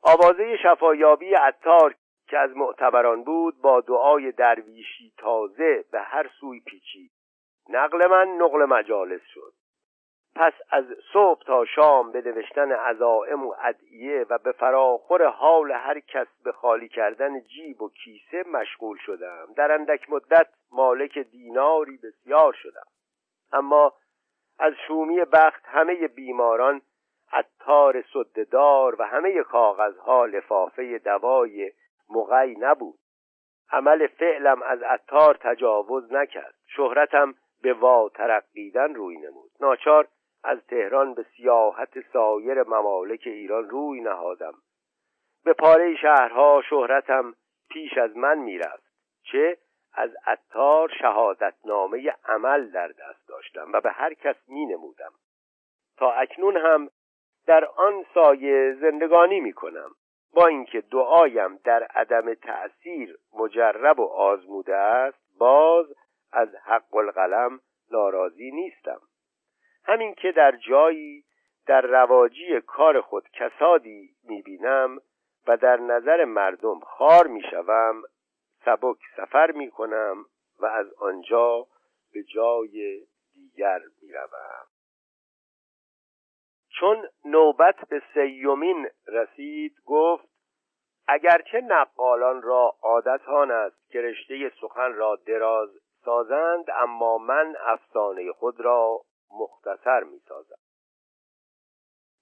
آوازه شفایابی عطار که از معتبران بود با دعای درویشی تازه به هر سوی پیچید. نقل من نقل مجالس شد. پس از صبح تا شام به نوشتن عزائم و ادعیه و به فراخور حال هر کس به خالی کردن جیب و کیسه مشغول شدم. در اندک مدت مالک دیناری بسیار شدم. اما از شومی بخت همه بیماران عطار صددار و همه کاغذها لفافه دوای مغی نبود. عمل فعلم از عطار تجاوز نکرد. شهرتم به وا ترقیدن روی نمود. ناچار از تهران به سیاحت سایر ممالک ایران روی نهادم. به پاره شهرها شهرتم پیش از من می‌رفت. چه؟ از عطار شهادتنامه عمل در دست داشتم و به هر کس می نمودم. تا اکنون هم در آن سایه زندگانی می کنم با اینکه دعایم در عدم تأثیر مجرب و آزموده است باز از حق القلم ناراضی نیستم. همین که در جایی در رواجی کار خود کسادی می‌بینم و در نظر مردم خار می‌شوم سبک سفر می‌کنم و از آنجا به جای دیگر می‌روم. چون نوبت به سیومین رسید گفت اگرچه نقالان را عادت آن است که رشته سخن را دراز سازند اما من افسانه خود را مختصر می سازم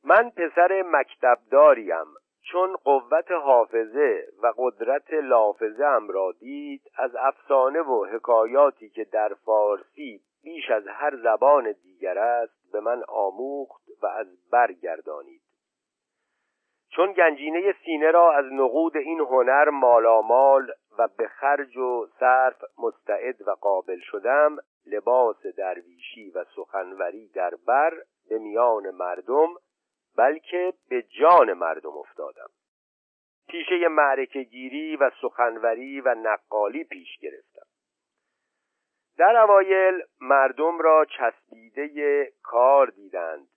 من پسر مکتبداریم چون قوت حافظه و قدرت لافظه ام را دید از افسانه و حکایاتی که در فارسی بیش از هر زبان دیگر است به من آموخت و از برگردانید. چون گنجینه سینه را از نقود این هنر مالامال و به خرج و صرف مستعد و قابل شدم لباس درویشی و سخنوری در بر به میان مردم بلکه به جان مردم افتادم. پیشه معرکه گیری و سخنوری و نقالی پیش گرفتم. در اوایل مردم را چسبیده کار دیدند.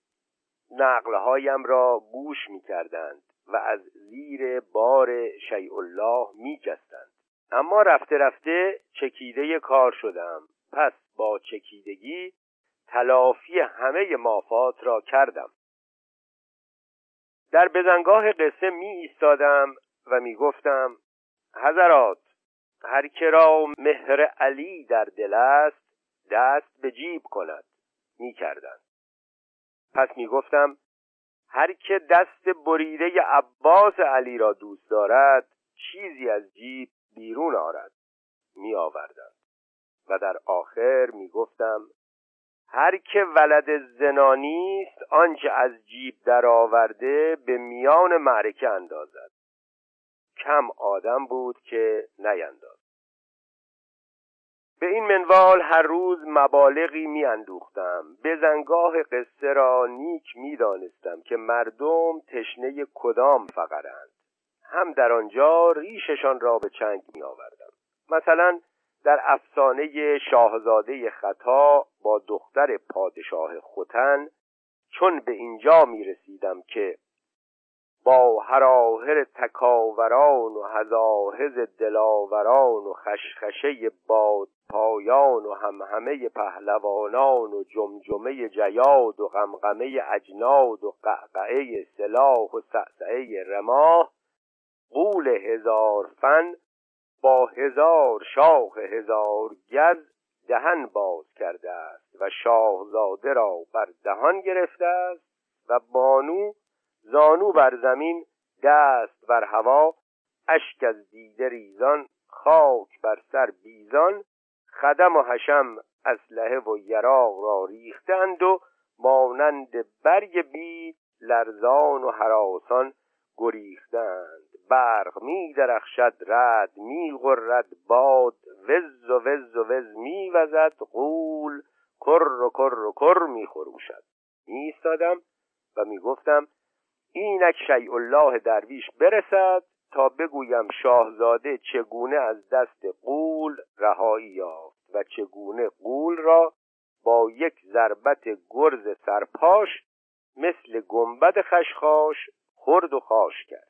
نقلهایم را گوش می کردند و از زیر بار شیء الله می جستند. اما رفته رفته چکیده کار شدم. پس با چکیدگی تلافی همه مافات را کردم. در بزنگاه قصه می ایستادم و می گفتم حضرات هر که را مهر علی در دل است دست به جیب کند. می کردند پس می گفتم هر که دست بریده عباس علی را دوست دارد چیزی از جیب بیرون آرد می آوردند و در آخر می گفتم هر که ولد زنا نیست آنچه از جیب درآورده به میان معرکه اندازد. کم آدم بود که نینداز به این منوال هر روز مبالغی می اندوختم به زنگاه قصه را نیک می دانستم که مردم تشنه کدام فقرند هم در آنجا ریششان را به چنگ می آوردم مثلا در افسانه شاهزاده خطا با دختر پادشاه خوتن چون به اینجا می رسیدم که با هراهر تکاوران و هزاهز دلاوران و خشخشه باد پایان و همهمه پهلوانان و جمجمه جیاد و غمغمه اجناد و قعقعه سلاح و سعسعه رماه قول هزار فن با هزار شاخ هزار گز دهن باز کرده است و شاهزاده را بر دهان گرفته است و بانو زانو بر زمین دست بر هوا اشک از دیده ریزان خاک بر سر بیزان خدم و حشم اسلحه و یراق را ریختند و مانند برگ بید لرزان و حراسان گریختند. برق می درخشد رد می غرد باد وز و وز و وز می وزد قول کر و کر و کر می خروشد. می و می گفتم اینک شیء الله درویش برسد تا بگویم شاهزاده چگونه از دست قول رهایی یافت و چگونه قول را با یک ضربت گرز سرپاش مثل گنبد خشخاش خرد و خاش کرد.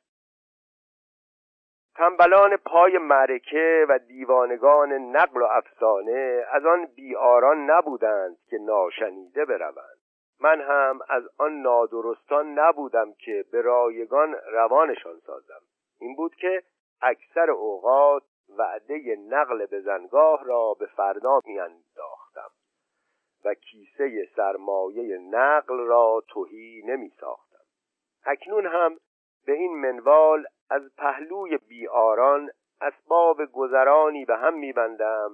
تنبلان پای معرکه و دیوانگان نقل و افسانه از آن بیاران نبودند که ناشنیده بروند. من هم از آن نادرستان نبودم که به رایگان روانشان سازم. این بود که اکثر اوقات وعده نقل بزنگاه را به فردا میانداختم و کیسه سرمایه نقل را توهی نمی ساختم اکنون هم به این منوال از پهلوی بیاران اسباب گذرانی به هم میبندم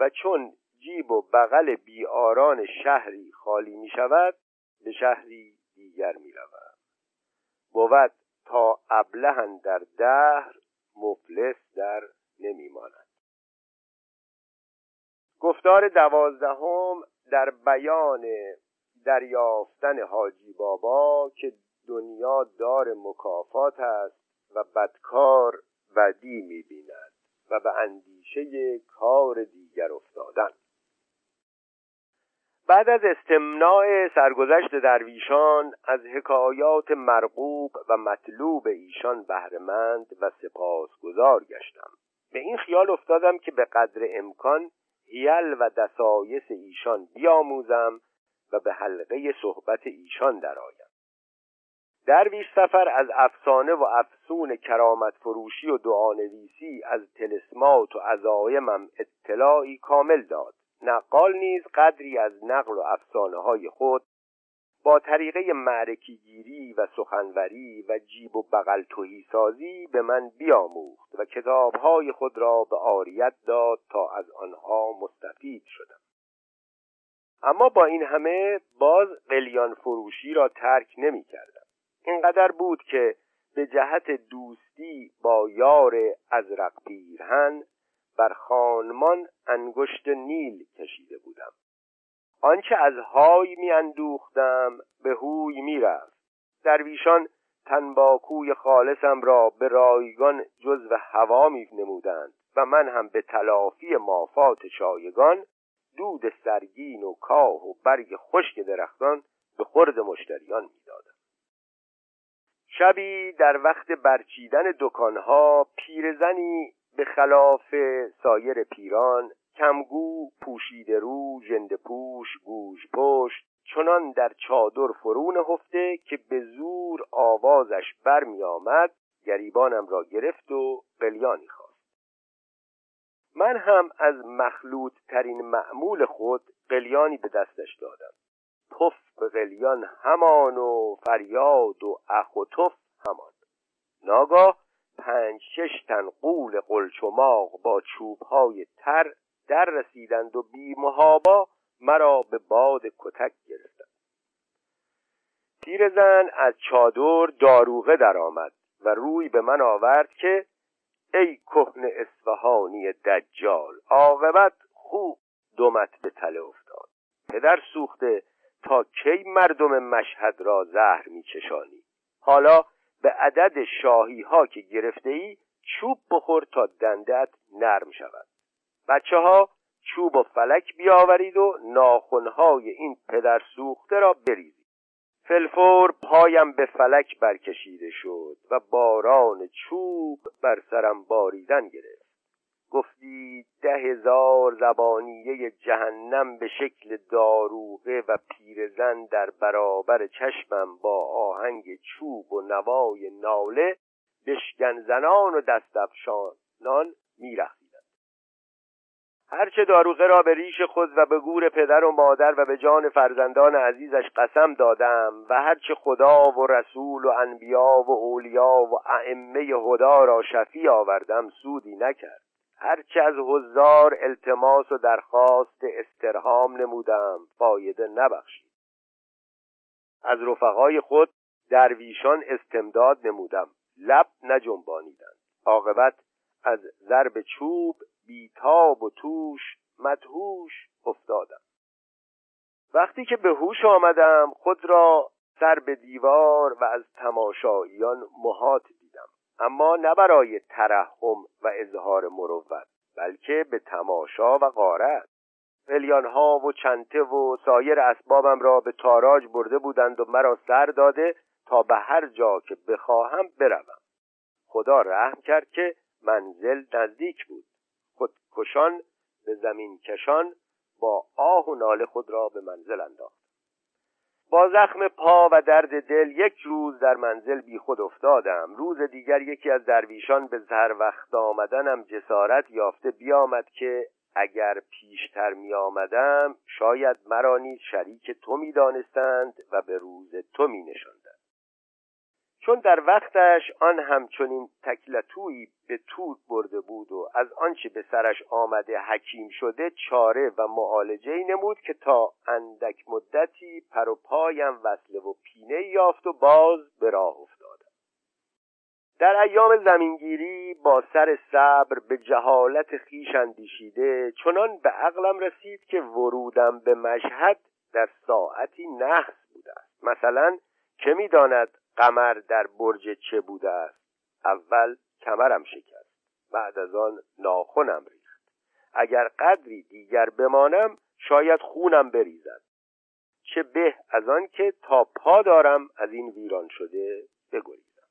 و چون جیب و بغل بیاران شهری خالی می شود به شهری دیگر می روم بود تا ابلهن در دهر مفلس در نمی ماند. گفتار دوازدهم در بیان دریافتن حاجی بابا که دنیا دار مکافات است و بدکار بدی می‌بیند و به اندیشه کار دیگر افتادن بعد از استمناع سرگذشت درویشان از حکایات مرغوب و مطلوب ایشان بهرهمند و سپاسگزار گشتم. به این خیال افتادم که به قدر امکان هیل و دسایس ایشان بیاموزم و به حلقه صحبت ایشان درآیم. درویش سفر از افسانه و افسون کرامت فروشی و دعانویسی از تلسمات و عزایمم اطلاعی کامل داد. نقال نیز قدری از نقل و افسانه های خود با طریقه معرکیگیری و سخنوری و جیب و بغل توهی سازی به من بیاموخت و کتابهای خود را به آریت داد تا از آنها مستفید شدم. اما با این همه باز قلیان فروشی را ترک نمی کردم اینقدر بود که به جهت دوستی با یار ازرق پیرهن بر خانمان انگشت نیل کشیده بودم. آنچه از های می اندوختم به هوی می رفت. درویشان تنباکوی خالصم را به رایگان جزو هوا می نمودند و من هم به تلافی مافات شایگان دود سرگین و کاه و برگ خشک درختان به خورد مشتریان می‌دادم شبی در وقت برچیدن دکانها پیرزنی به خلاف سایر پیران کمگو پوشیده رو ژنده پوش گوش پشت چنان در چادر فرون هفته که به زور آوازش برمی آمد گریبانم را گرفت و قلیانی خواست. من هم از مخلوط ترین معمول خود قلیانی به دستش دادم. تف به قلیان همان و فریاد و اخ و تف همان. ناگاه پنج شش تن قول قلچماغ با چوبهای تر در رسیدند و بی محابا مرا به باد کتک گرفتند. پیرزن از چادر داروغه درآمد و روی به من آورد که ای کهن اصفهانی دجال عاقبت خوب دومت به تله افتاد. پدر سوخته تا کی مردم مشهد را زهر میچشانی؟ حالا به عدد شاهی ها که گرفته ای چوب بخور تا دندت نرم شود. بچه ها چوب و فلک بیاورید و ناخونهای این پدر سوخته را بریزید. فلفور پایم به فلک برکشیده شد و باران چوب بر سرم باریدن گرفت. گفتی ده هزار زبانیه جهنم به شکل داروغه و پیرزن در برابر چشمم با آهنگ چوب و نوای ناله بشکن زنان و دستفشانان میرخیدند هرچه داروغه را به ریش خود و به گور پدر و مادر و به جان فرزندان عزیزش قسم دادم و هرچه خدا و رسول و انبیا و اولیا و ائمه هدا را شفی آوردم سودی نکرد. هرچه از حضار التماس و درخواست استرهام نمودم فایده نبخشید. از رفقای خود درویشان استمداد نمودم لب نجنبانیدند. عاقبت از ضرب چوب بیتاب و توش مدهوش افتادم. وقتی که به هوش آمدم خود را سر به دیوار و از تماشاییان محاط اما نه برای ترحم و اظهار مروت بلکه به تماشا و غارت. ها و چنته و سایر اسبابم را به تاراج برده بودند و مرا سر داده تا به هر جا که بخواهم بروم. خدا رحم کرد که منزل نزدیک بود. خودکشان به زمین کشان با آه و ناله خود را به منزل انداخت. با زخم پا و درد دل یک روز در منزل بی خود افتادم. روز دیگر یکی از درویشان به زر وقت آمدنم جسارت یافته بیامد که اگر پیشتر می آمدم شاید مرا نیز شریک تو می دانستند و به روز تو می نشندند چون در وقتش آن همچنین تکلتویی به تود برده بود و از آنچه به سرش آمده حکیم شده چاره و معالجه نمود که تا اندک مدتی پر و پایم وصله و پینه یافت و باز به راه افتادم. در ایام زمینگیری با سر صبر به جهالت خیش اندیشیده چنان به عقلم رسید که ورودم به مشهد در ساعتی نحس بوده است مثلا چه می‌داند؟ قمر در برج چه بوده است؟ اول کمرم شکست بعد از آن ناخونم ریخت. اگر قدری دیگر بمانم شاید خونم بریزد. چه به از آن که تا پا دارم از این ویران شده بگریزم.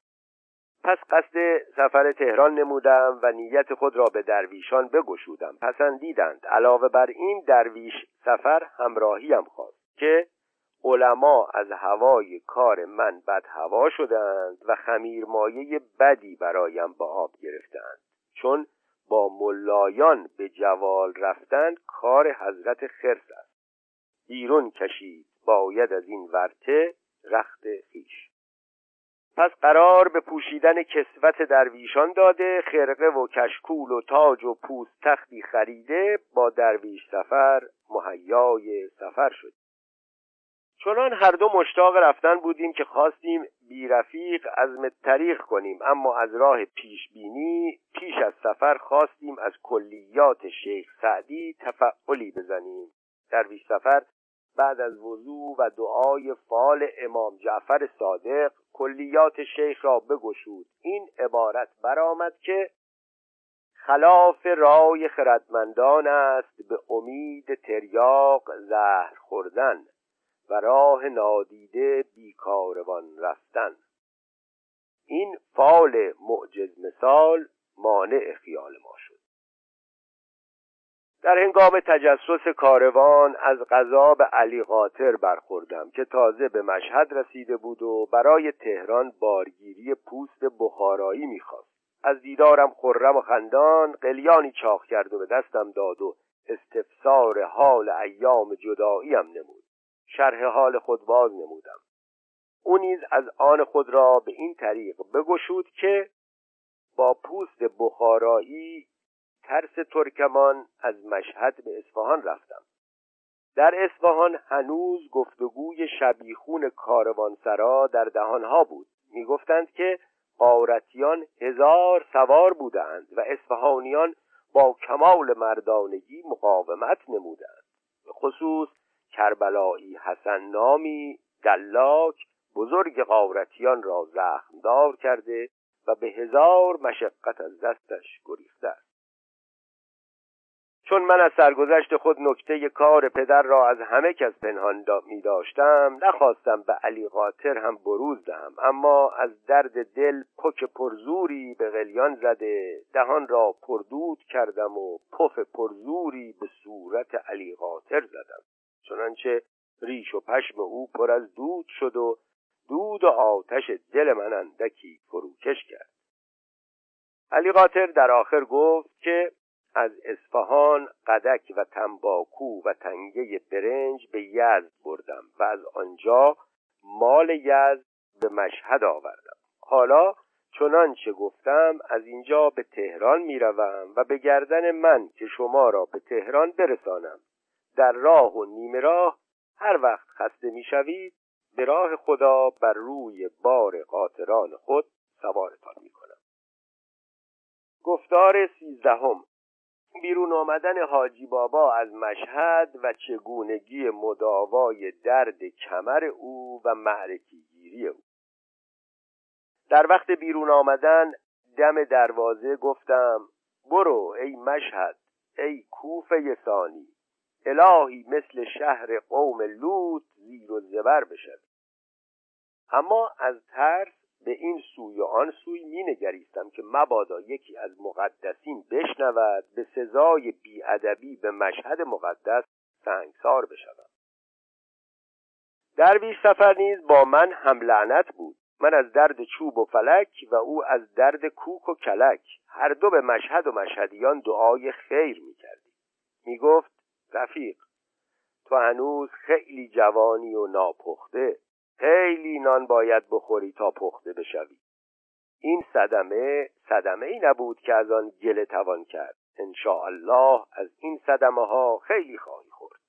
پس قصد سفر تهران نمودم و نیت خود را به درویشان بگشودم. پسندیدند علاوه بر این درویش سفر همراهیم خواست که علما از هوای کار من بد هوا شدند و خمیر مایه بدی برایم با آب گرفتند. چون با ملایان به جوال رفتن کار حضرت خرس است. بیرون کشید باید از این ورته رخت خیش پس قرار به پوشیدن کسوت درویشان داده خرقه و کشکول و تاج و پوست تختی خریده با درویش سفر مهیای سفر شد. چنان هر دو مشتاق رفتن بودیم که خواستیم بی رفیق از طریق کنیم. اما از راه پیش بینی پیش از سفر خواستیم از کلیات شیخ سعدی تفعلی بزنیم. درویش سفر بعد از وضوع و دعای فال امام جعفر صادق کلیات شیخ را بگشود. این عبارت برآمد که خلاف رای خردمندان است به امید تریاق زهر خوردن. و راه نادیده بیکاروان رفتن. این فال معجز مثال مانع خیال ما شد. در هنگام تجسس کاروان از غذا به علی قاطر برخوردم که تازه به مشهد رسیده بود و برای تهران بارگیری پوست بخارایی می‌خواست. از دیدارم خرم و خندان قلیانی چاخ کرد و به دستم داد و استفسار حال ایام جداییم نمود. شرح حال خود باز نمودم. او نیز از آن خود را به این طریق بگشود که با پوست بخارایی ترس ترکمان از مشهد به اصفهان رفتم. در اصفهان هنوز گفتگوی شبیخون کاروانسرا در دهانها بود. می‌گفتند که قارتیان هزار سوار بودند و اصفهانیان با کمال مردانگی مقاومت نمودند. به خصوص کربلایی حسن نامی دلاک بزرگ قارتیان را زخمدار کرده و به هزار مشقت از دستش گریخته است. چون من از سرگذشت خود نکته کار پدر را از همه کس پنهان می داشتم نخواستم به علی قاطر هم بروز دهم اما از درد دل پک پرزوری به قلیان زده دهان را پردود کردم و پف پرزوری به صورت علی قاطر زدم. چنانچه ریش و پشم او پر از دود شد و دود و آتش دل من اندکی فروکش کرد. علی قاطر در آخر گفت که از اصفهان قدک و تنباکو و تنگه برنج به یزد بردم و از آنجا مال یزد به مشهد آوردم. حالا چنانچه گفتم از اینجا به تهران می‌روم و به گردن من که شما را به تهران برسانم. در راه و نیمه راه هر وقت خسته می‌شوید به راه خدا بر روی بار قاطران خود سوارتان می‌کنم. گفتار سیزدهم. بیرون آمدن حاجی بابا از مشهد و چگونگی مداوای درد کمر او و معرکیگیری او. در وقت بیرون آمدن دم دروازه گفتم برو ای مشهد ای کوفه ثانی. الهی مثل شهر قوم لوط زیر و زبر بشد اما از ترس به این سوی و آن سوی می نگریستم که مبادا یکی از مقدسین بشنود به سزای بیادبی به مشهد مقدس سنگسار بشود. درویش سفر نیز با من هم لعنت بود. من از درد چوب و فلک و او از درد کوک و کلک. هر دو به مشهد و مشهدیان دعای خیر می کردیم. می گفت رفیق. تو هنوز خیلی جوانی و ناپخته. خیلی نان باید بخوری تا پخته بشوی. این صدمه صدمه ای نبود که از آن گله توان کرد. الله از این صدمه ها خیلی خواهی خورد.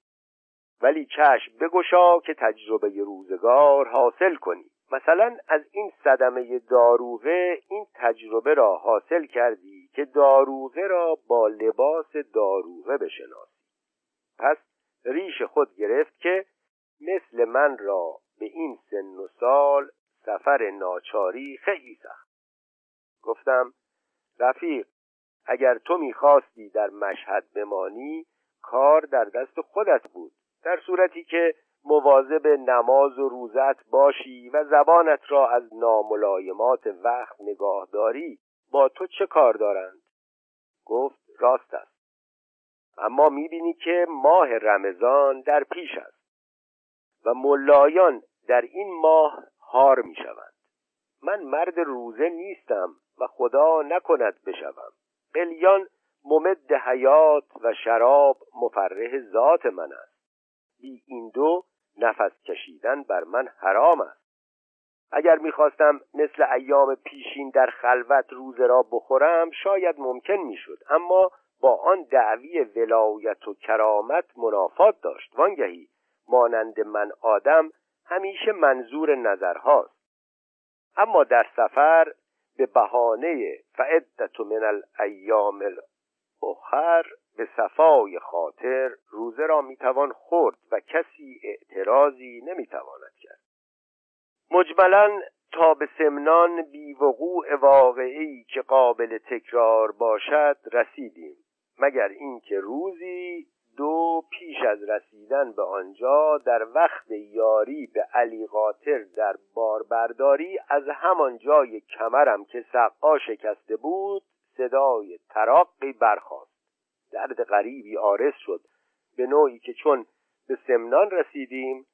ولی چشم بگشا که تجربه روزگار حاصل کنی. مثلا از این صدمه داروغه این تجربه را حاصل کردی که داروغه را با لباس داروغه بشناسی پس ریش خود گرفت که مثل من را به این سن و سال سفر ناچاری خیلی سخت. گفتم رفیق اگر تو می‌خواستی در مشهد بمانی کار در دست خودت بود در صورتی که مواظب نماز و روزت باشی و زبانت را از ناملایمات وقت نگاه داری با تو چه کار دارند؟ گفت راست است. اما می‌بینی که ماه رمضان در پیش است و ملایان در این ماه هار می‌شوند. من مرد روزه نیستم و خدا نکند بشوم. قلیان ممد حیات و شراب مفرح ذات من است. بی این دو نفس کشیدن بر من حرام است. اگر می‌خواستم مثل ایام پیشین در خلوت روزه را بخورم شاید ممکن می‌شد. اما با آن دعوی ولایت و کرامت منافات داشت. وانگهی مانند من آدم همیشه منظور نظرهاست. اما در سفر به بهانه فعدت من الایام الاخر به صفای خاطر روزه را می‌توان خورد و کسی اعتراضی نمی‌تواند کرد. مجملا تا به سمنان بیوقوع واقعی که قابل تکرار باشد رسیدیم. مگر اینکه روزی دو پیش از رسیدن به آنجا در وقت یاری به علی قاطر در باربرداری از همان جای کمرم که سقا شکسته بود صدای تراقی برخاست. درد غریبی آرس شد. به نوعی که چون به سمنان رسیدیم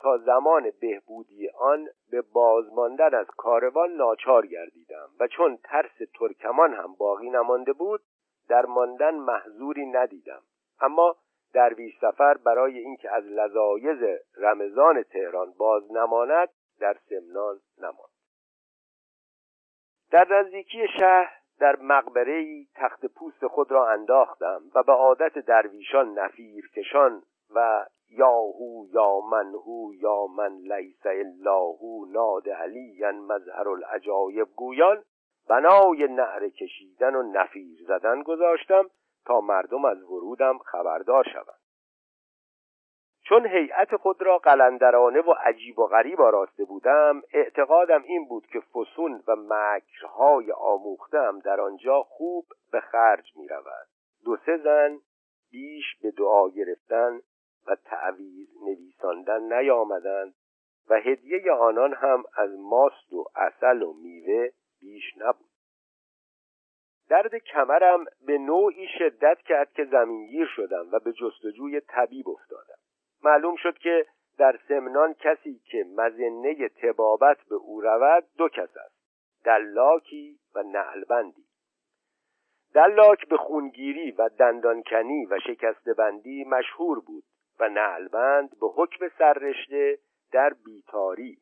تا زمان بهبودی آن به بازماندن از کاروان ناچار گردیدم و چون ترس ترکمان هم باقی نمانده بود در ماندن محضوری ندیدم. اما درویش سفر برای اینکه از لذایز رمضان تهران باز نماند در سمنان نماند. در نزدیکی شهر در مقبره تخت پوست خود را انداختم و به عادت درویشان نفیر کشان و یاهو یا منهو یا من لیس اللهو ناد علی مظهر العجایب گویان بنای نعره کشیدن و نفیر زدن گذاشتم تا مردم از ورودم خبردار شوند. چون هیئت خود را قلندرانه و عجیب و غریب آراسته بودم اعتقادم این بود که فسون و مکرهای آموختم در آنجا خوب به خرج می رود. دو سه زن بیش به دعا گرفتن و تعویز نویساندن نیامدند و هدیه آنان هم از ماست و اصل و میوه بیش نبود. درد کمرم به نوعی شدت کرد که زمینگیر شدم و به جستجوی طبیب افتادم. معلوم شد که در سمنان کسی که مزنه تبابت به او رود دو کس است دلاکی و نعلبندی. دلاک به خونگیری و دندانکنی و شکستبندی مشهور بود و نعلبند به حکم سررشته در بیتاری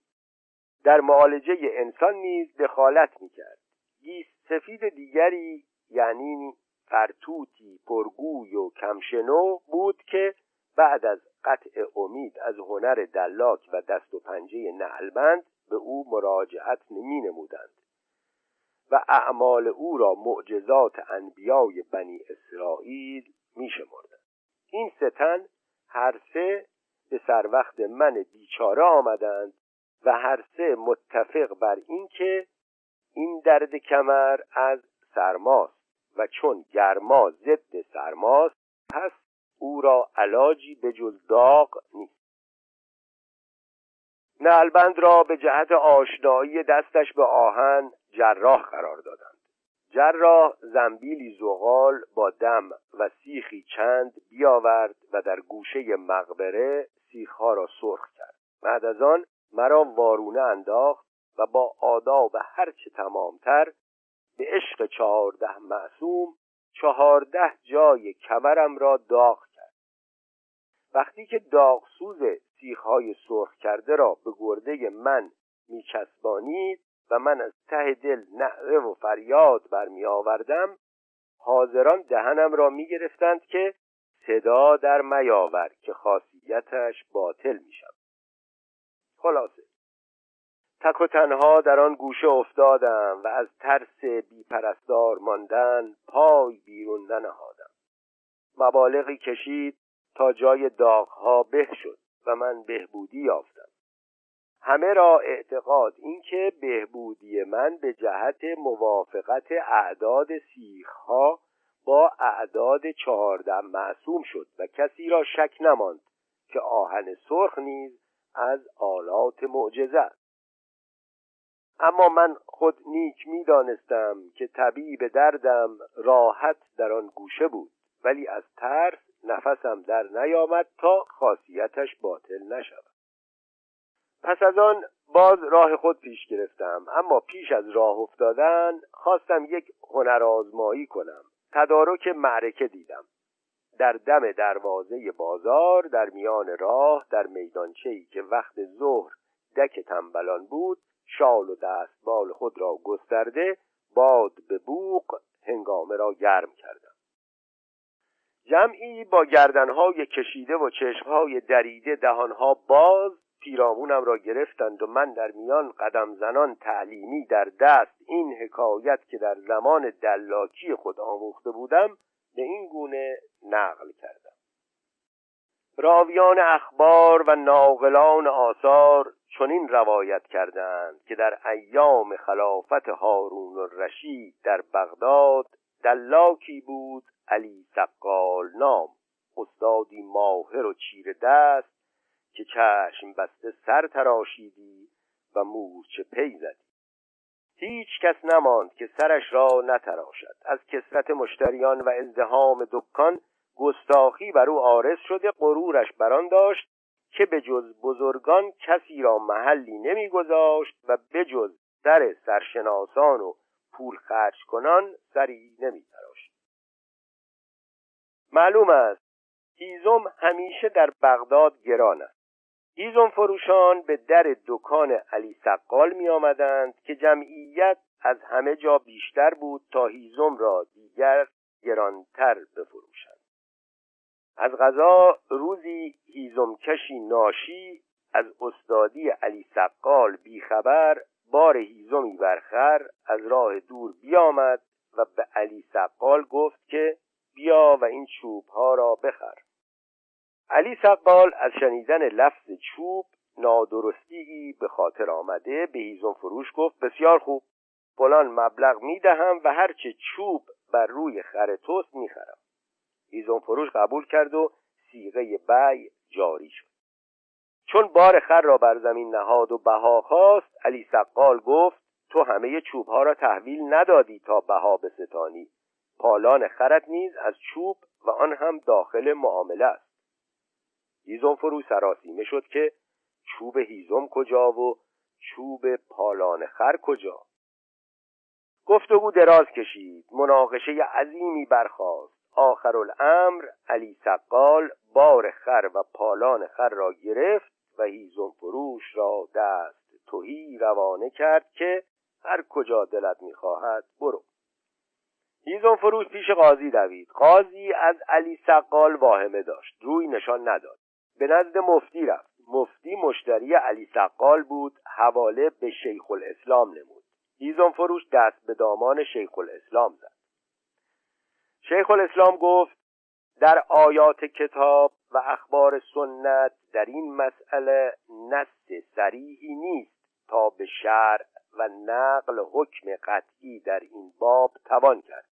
در معالجه انسان نیز دخالت می‌کرد گیست سفید دیگری یعنی فرتوتی پرگوی و کمشنو بود که بعد از قطع امید از هنر دلاک و دست و پنجه نعلبند به او مراجعت نمی نمودند و اعمال او را معجزات انبیای بنی اسرائیل می شمردند. این ستن هر سه به سر وقت من بیچاره آمدند و هر سه متفق بر اینکه این درد کمر از سرماست و چون گرما ضد سرماست پس او را علاجی به جز داغ نیست. نلبند را به جهت آشنایی دستش به آهن جراح قرار دادند. جراح زنبیلی زغال با دم و سیخی چند بیاورد و در گوشه مقبره سیخها را سرخ کرد. بعد از آن مرا وارونه انداخت و با آداب هرچه تمامتر به عشق چهارده معصوم چهارده جای کمرم را داغ وقتی که داغسوز سیخهای سرخ کرده را به گرده من میچسبانید و من از ته دل نعره و فریاد برمی آوردم حاضران دهنم را می گرفتند که صدا در میاور که خاصیتش باطل می شود خلاصه. تک و تنها در آن گوشه افتادم و از ترس بیپرستار ماندن پای بیرون ننهادم. مبالغی کشید تا جای داغها به شد و من بهبودی یافتم. همه را اعتقاد اینکه بهبودی من به جهت موافقت اعداد سیخها با اعداد چهارده معصوم شد و کسی را شک نماند که آهن سرخ نیز از آلات معجزه. اما من خود نیک می دانستم که طبیب دردم راحت در آن گوشه بود ولی از ترس نفسم در نیامد تا خاصیتش باطل نشود. پس از آن باز راه خود پیش گرفتم اما پیش از راه افتادن خواستم یک هنر آزمایی کنم تدارک معرکه دیدم. در دم دروازه بازار در میان راه در میدانچه‌ای که وقت ظهر دک تنبلان بود شال و دستبال خود را گسترده باد به بوق هنگامه را گرم کردم. جمعی با گردنهای کشیده و چشمهای دریده دهانها باز پیرامونم را گرفتند و من در میان قدم زنان تعلیمی در دست این حکایت که در زمان دلاکی خود آموخته بودم به این گونه نقل کردم. راویان اخبار و ناقلان آثار چنین روایت کردند که در ایام خلافت هارون الرشید در بغداد دلاکی بود علی سقال نام استادی ماهر و چیر دست که چشم بسته سر تراشیدی و مورچه پی هیچ کس نماند که سرش را نتراشد. از کسرت مشتریان و ازدهام دکان گستاخی بر او آرز شده غرورش بران داشت که به جز بزرگان کسی را محلی نمیگذاشت و به جز سر سرشناسان و پول خرج کنان سری نمیتراشت. معلوم است هیزم همیشه در بغداد گران است. هیزم فروشان به در دکان علی سقال می آمدند که جمعیت از همه جا بیشتر بود تا هیزم را دیگر گرانتر بفروشند. از غذا روزی هیزمکشی ناشی از استادی علی سقال بیخبر بار هیزمی برخر از راه دور بیامد و به علی سقال گفت که بیا و این چوب ها را بخر. علی سقال از شنیدن لفظ چوب نادرستی به خاطر آمده به هیزم فروش گفت بسیار خوب فلان مبلغ می‌دهم و هرچه چوب بر روی خر توست می‌خرم. هیزم فروش قبول کرد و سیغه بی جاری شد. چون بار خر را بر زمین نهاد و بها خواست علی سقال گفت تو همه چوب ها را تحویل ندادی تا بها ستانی پالان خرت نیز از چوب و آن هم داخل معامله است. هیزم فروش سراسیمه شد که چوب هیزم کجا و چوب پالان خر کجا. گفتگو دراز کشید. مناقشه عظیمی برخاست. آخر الامر علی سقال بار خر و پالان خر را گرفت و هیزم فروش را دست توهی روانه کرد که هر کجا دلت می‌خواهد برو. هیزم فروش پیش قاضی دوید. قاضی از علی سقال واهمه داشت. روی نشان نداد. به نزد مفتی رفت. مفتی مشتری علی سقال بود حواله به شیخ الاسلام نمود. هیزم فروش دست به دامان شیخ الاسلام زد. شیخ الاسلام گفت در آیات کتاب و اخبار سنت در این مسئله نص سریحی نیست تا به شرع و نقل حکم قطعی در این باب توان کرد.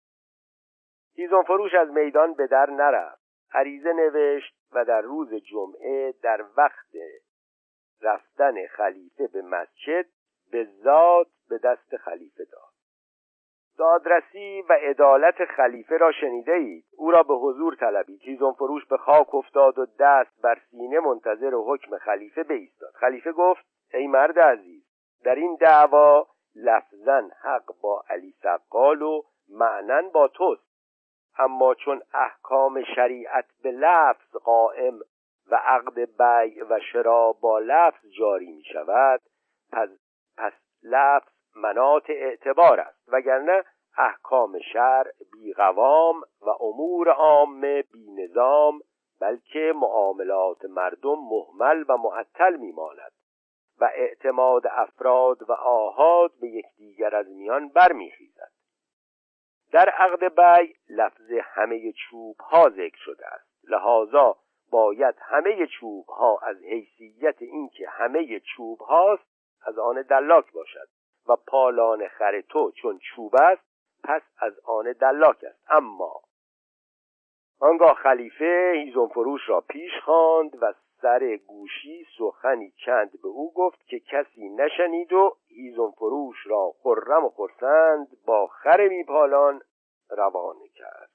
هیزم فروش از میدان به در نرفت. عریضه نوشت و در روز جمعه در وقت رفتن خلیفه به مسجد به ذات به دست خلیفه داد. دادرسی و عدالت خلیفه را شنیده اید. او را به حضور طلبید. هیزم فروش به خاک افتاد و دست بر سینه منتظر حکم خلیفه بایستاد. خلیفه گفت ای مرد عزیز در این دعوا لفظا حق با علی سقال و معنن با توست. اما چون احکام شریعت به لفظ قائم و عقد بیع و شرا با لفظ جاری می شود پس, پس لفظ منات اعتبار است. وگرنه احکام شرع بیقوام و امور عامه بینظام بلکه معاملات مردم محمل و معطل میماند و اعتماد افراد و آهاد به یکدیگر از میان برمیخیزد. در عقد بیع لفظ همه چوب ها ذکر شده است. لحاظا باید همه چوب ها از حیثیت اینکه همه چوب هاست از آن دلاک باشد و پالان خر تو چون چوب است پس از آن دلاک است. اما آنگاه خلیفه هیزم فروش را پیش خواند و سر گوشی سخنی چند به او گفت که کسی نشنید و هیزم فروش را خرم و خرسند با خر میپالان روانه کرد.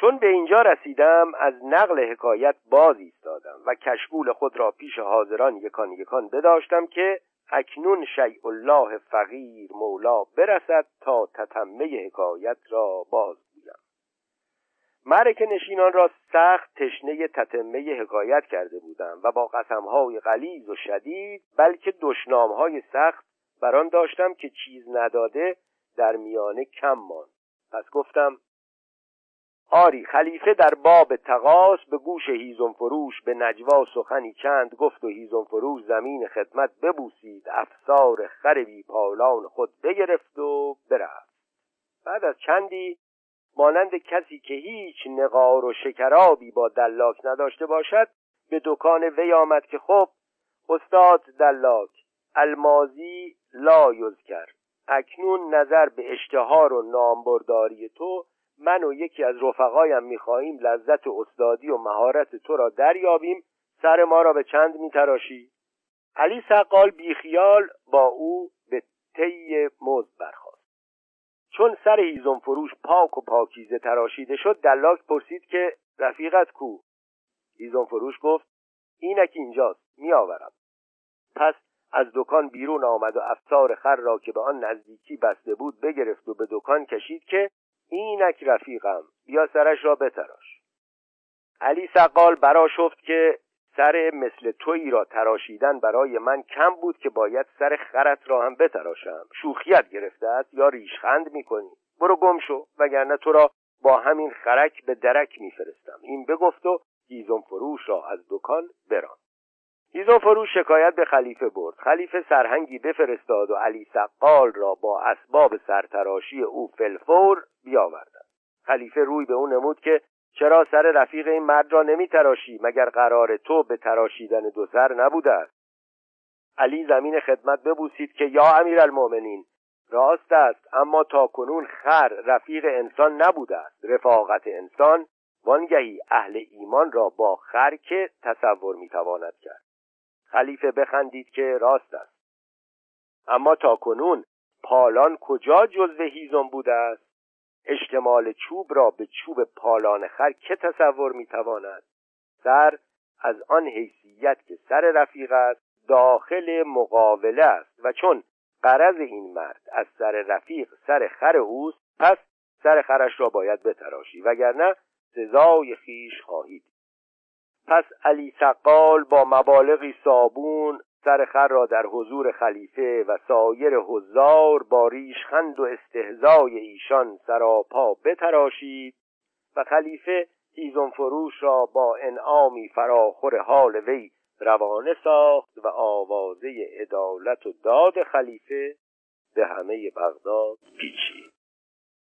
چون به اینجا رسیدم از نقل حکایت باز ایستادم و کشکول خود را پیش حاضران یکان یکان بداشتم که اکنون شیع الله فقیر مولا برسد تا تتمه حکایت را باز مرک نشینان را سخت تشنه تتمه حکایت کرده بودم و با قسمهای غلیظ و شدید بلکه دشنامهای سخت بران داشتم که چیز نداده در میانه کم ماند. پس گفتم آری خلیفه در باب تقاس به گوش هیزم فروش به نجوا سخنی چند گفت و هیزم فروش زمین خدمت ببوسید افسار خر بی پالان خود بگرفت و برفت. بعد از چندی مانند کسی که هیچ نقار و شکرابی با دلاک نداشته باشد به دکان وی آمد که خب استاد دلاک المازی لا کرد. اکنون نظر به اشتهار و نامبرداری تو من و یکی از رفقایم می‌خواهیم لذت استادی و مهارت تو را دریابیم. سر ما را به چند میتراشی؟ علی سقال بیخیال با او به طی مزد برخواست چون سر هیزم فروش پاک و پاکیزه تراشیده شد دلاک پرسید که رفیقت کو؟ هیزم فروش گفت اینک اینجاست میآورم. پس از دکان بیرون آمد و افسار خر را که به آن نزدیکی بسته بود بگرفت و به دکان کشید که اینک رفیقم بیا سرش را بتراش. علی سقال برا شفت که سر مثل تویی را تراشیدن برای من کم بود که باید سر خرت را هم بتراشم. شوخیت گرفته است یا ریشخند می‌کنی؟ برو گم شو وگرنه تو را با همین خرک به درک میفرستم. این بگفت و هیزم فروش را از دکان بران هیزم فروش شکایت به خلیفه برد. خلیفه سرهنگی بفرستاد و علی سقال را با اسباب سرتراشی او فلفور بیاوردند. خلیفه روی به او نمود که چرا سر رفیق این مرد را نمی تراشی مگر قرار تو به تراشیدن دو سر نبوده است؟ علی زمین خدمت ببوسید که یا امیر المؤمنین راست است اما تا کنون خر رفیق انسان نبوده است. رفاقت انسان وانگهی اهل ایمان را با خر که تصور می‌تواند کرد. خلیفه بخندید که راست است. اما تا کنون پالان کجا جزو هیزم بوده است؟ اشتمال چوب را به چوب پالان خر که تصور می‌تواند سر از آن حیثیت که سر رفیق است داخل مقاوله است. و چون قرض این مرد از سر رفیق سر خر اوست پس سر خرش را باید بتراشی. وگرنه سزای خیش خواهید. پس علی سقال با مبالغی صابون سر خر را در حضور خلیفه و سایر حضار با ریشخند و استهزای ایشان سراپا بتراشید و خلیفه هیزم فروش را با انعامی فراخور حال وی روانه ساخت و آوازه عدالت و داد خلیفه به همه بغداد پیچید.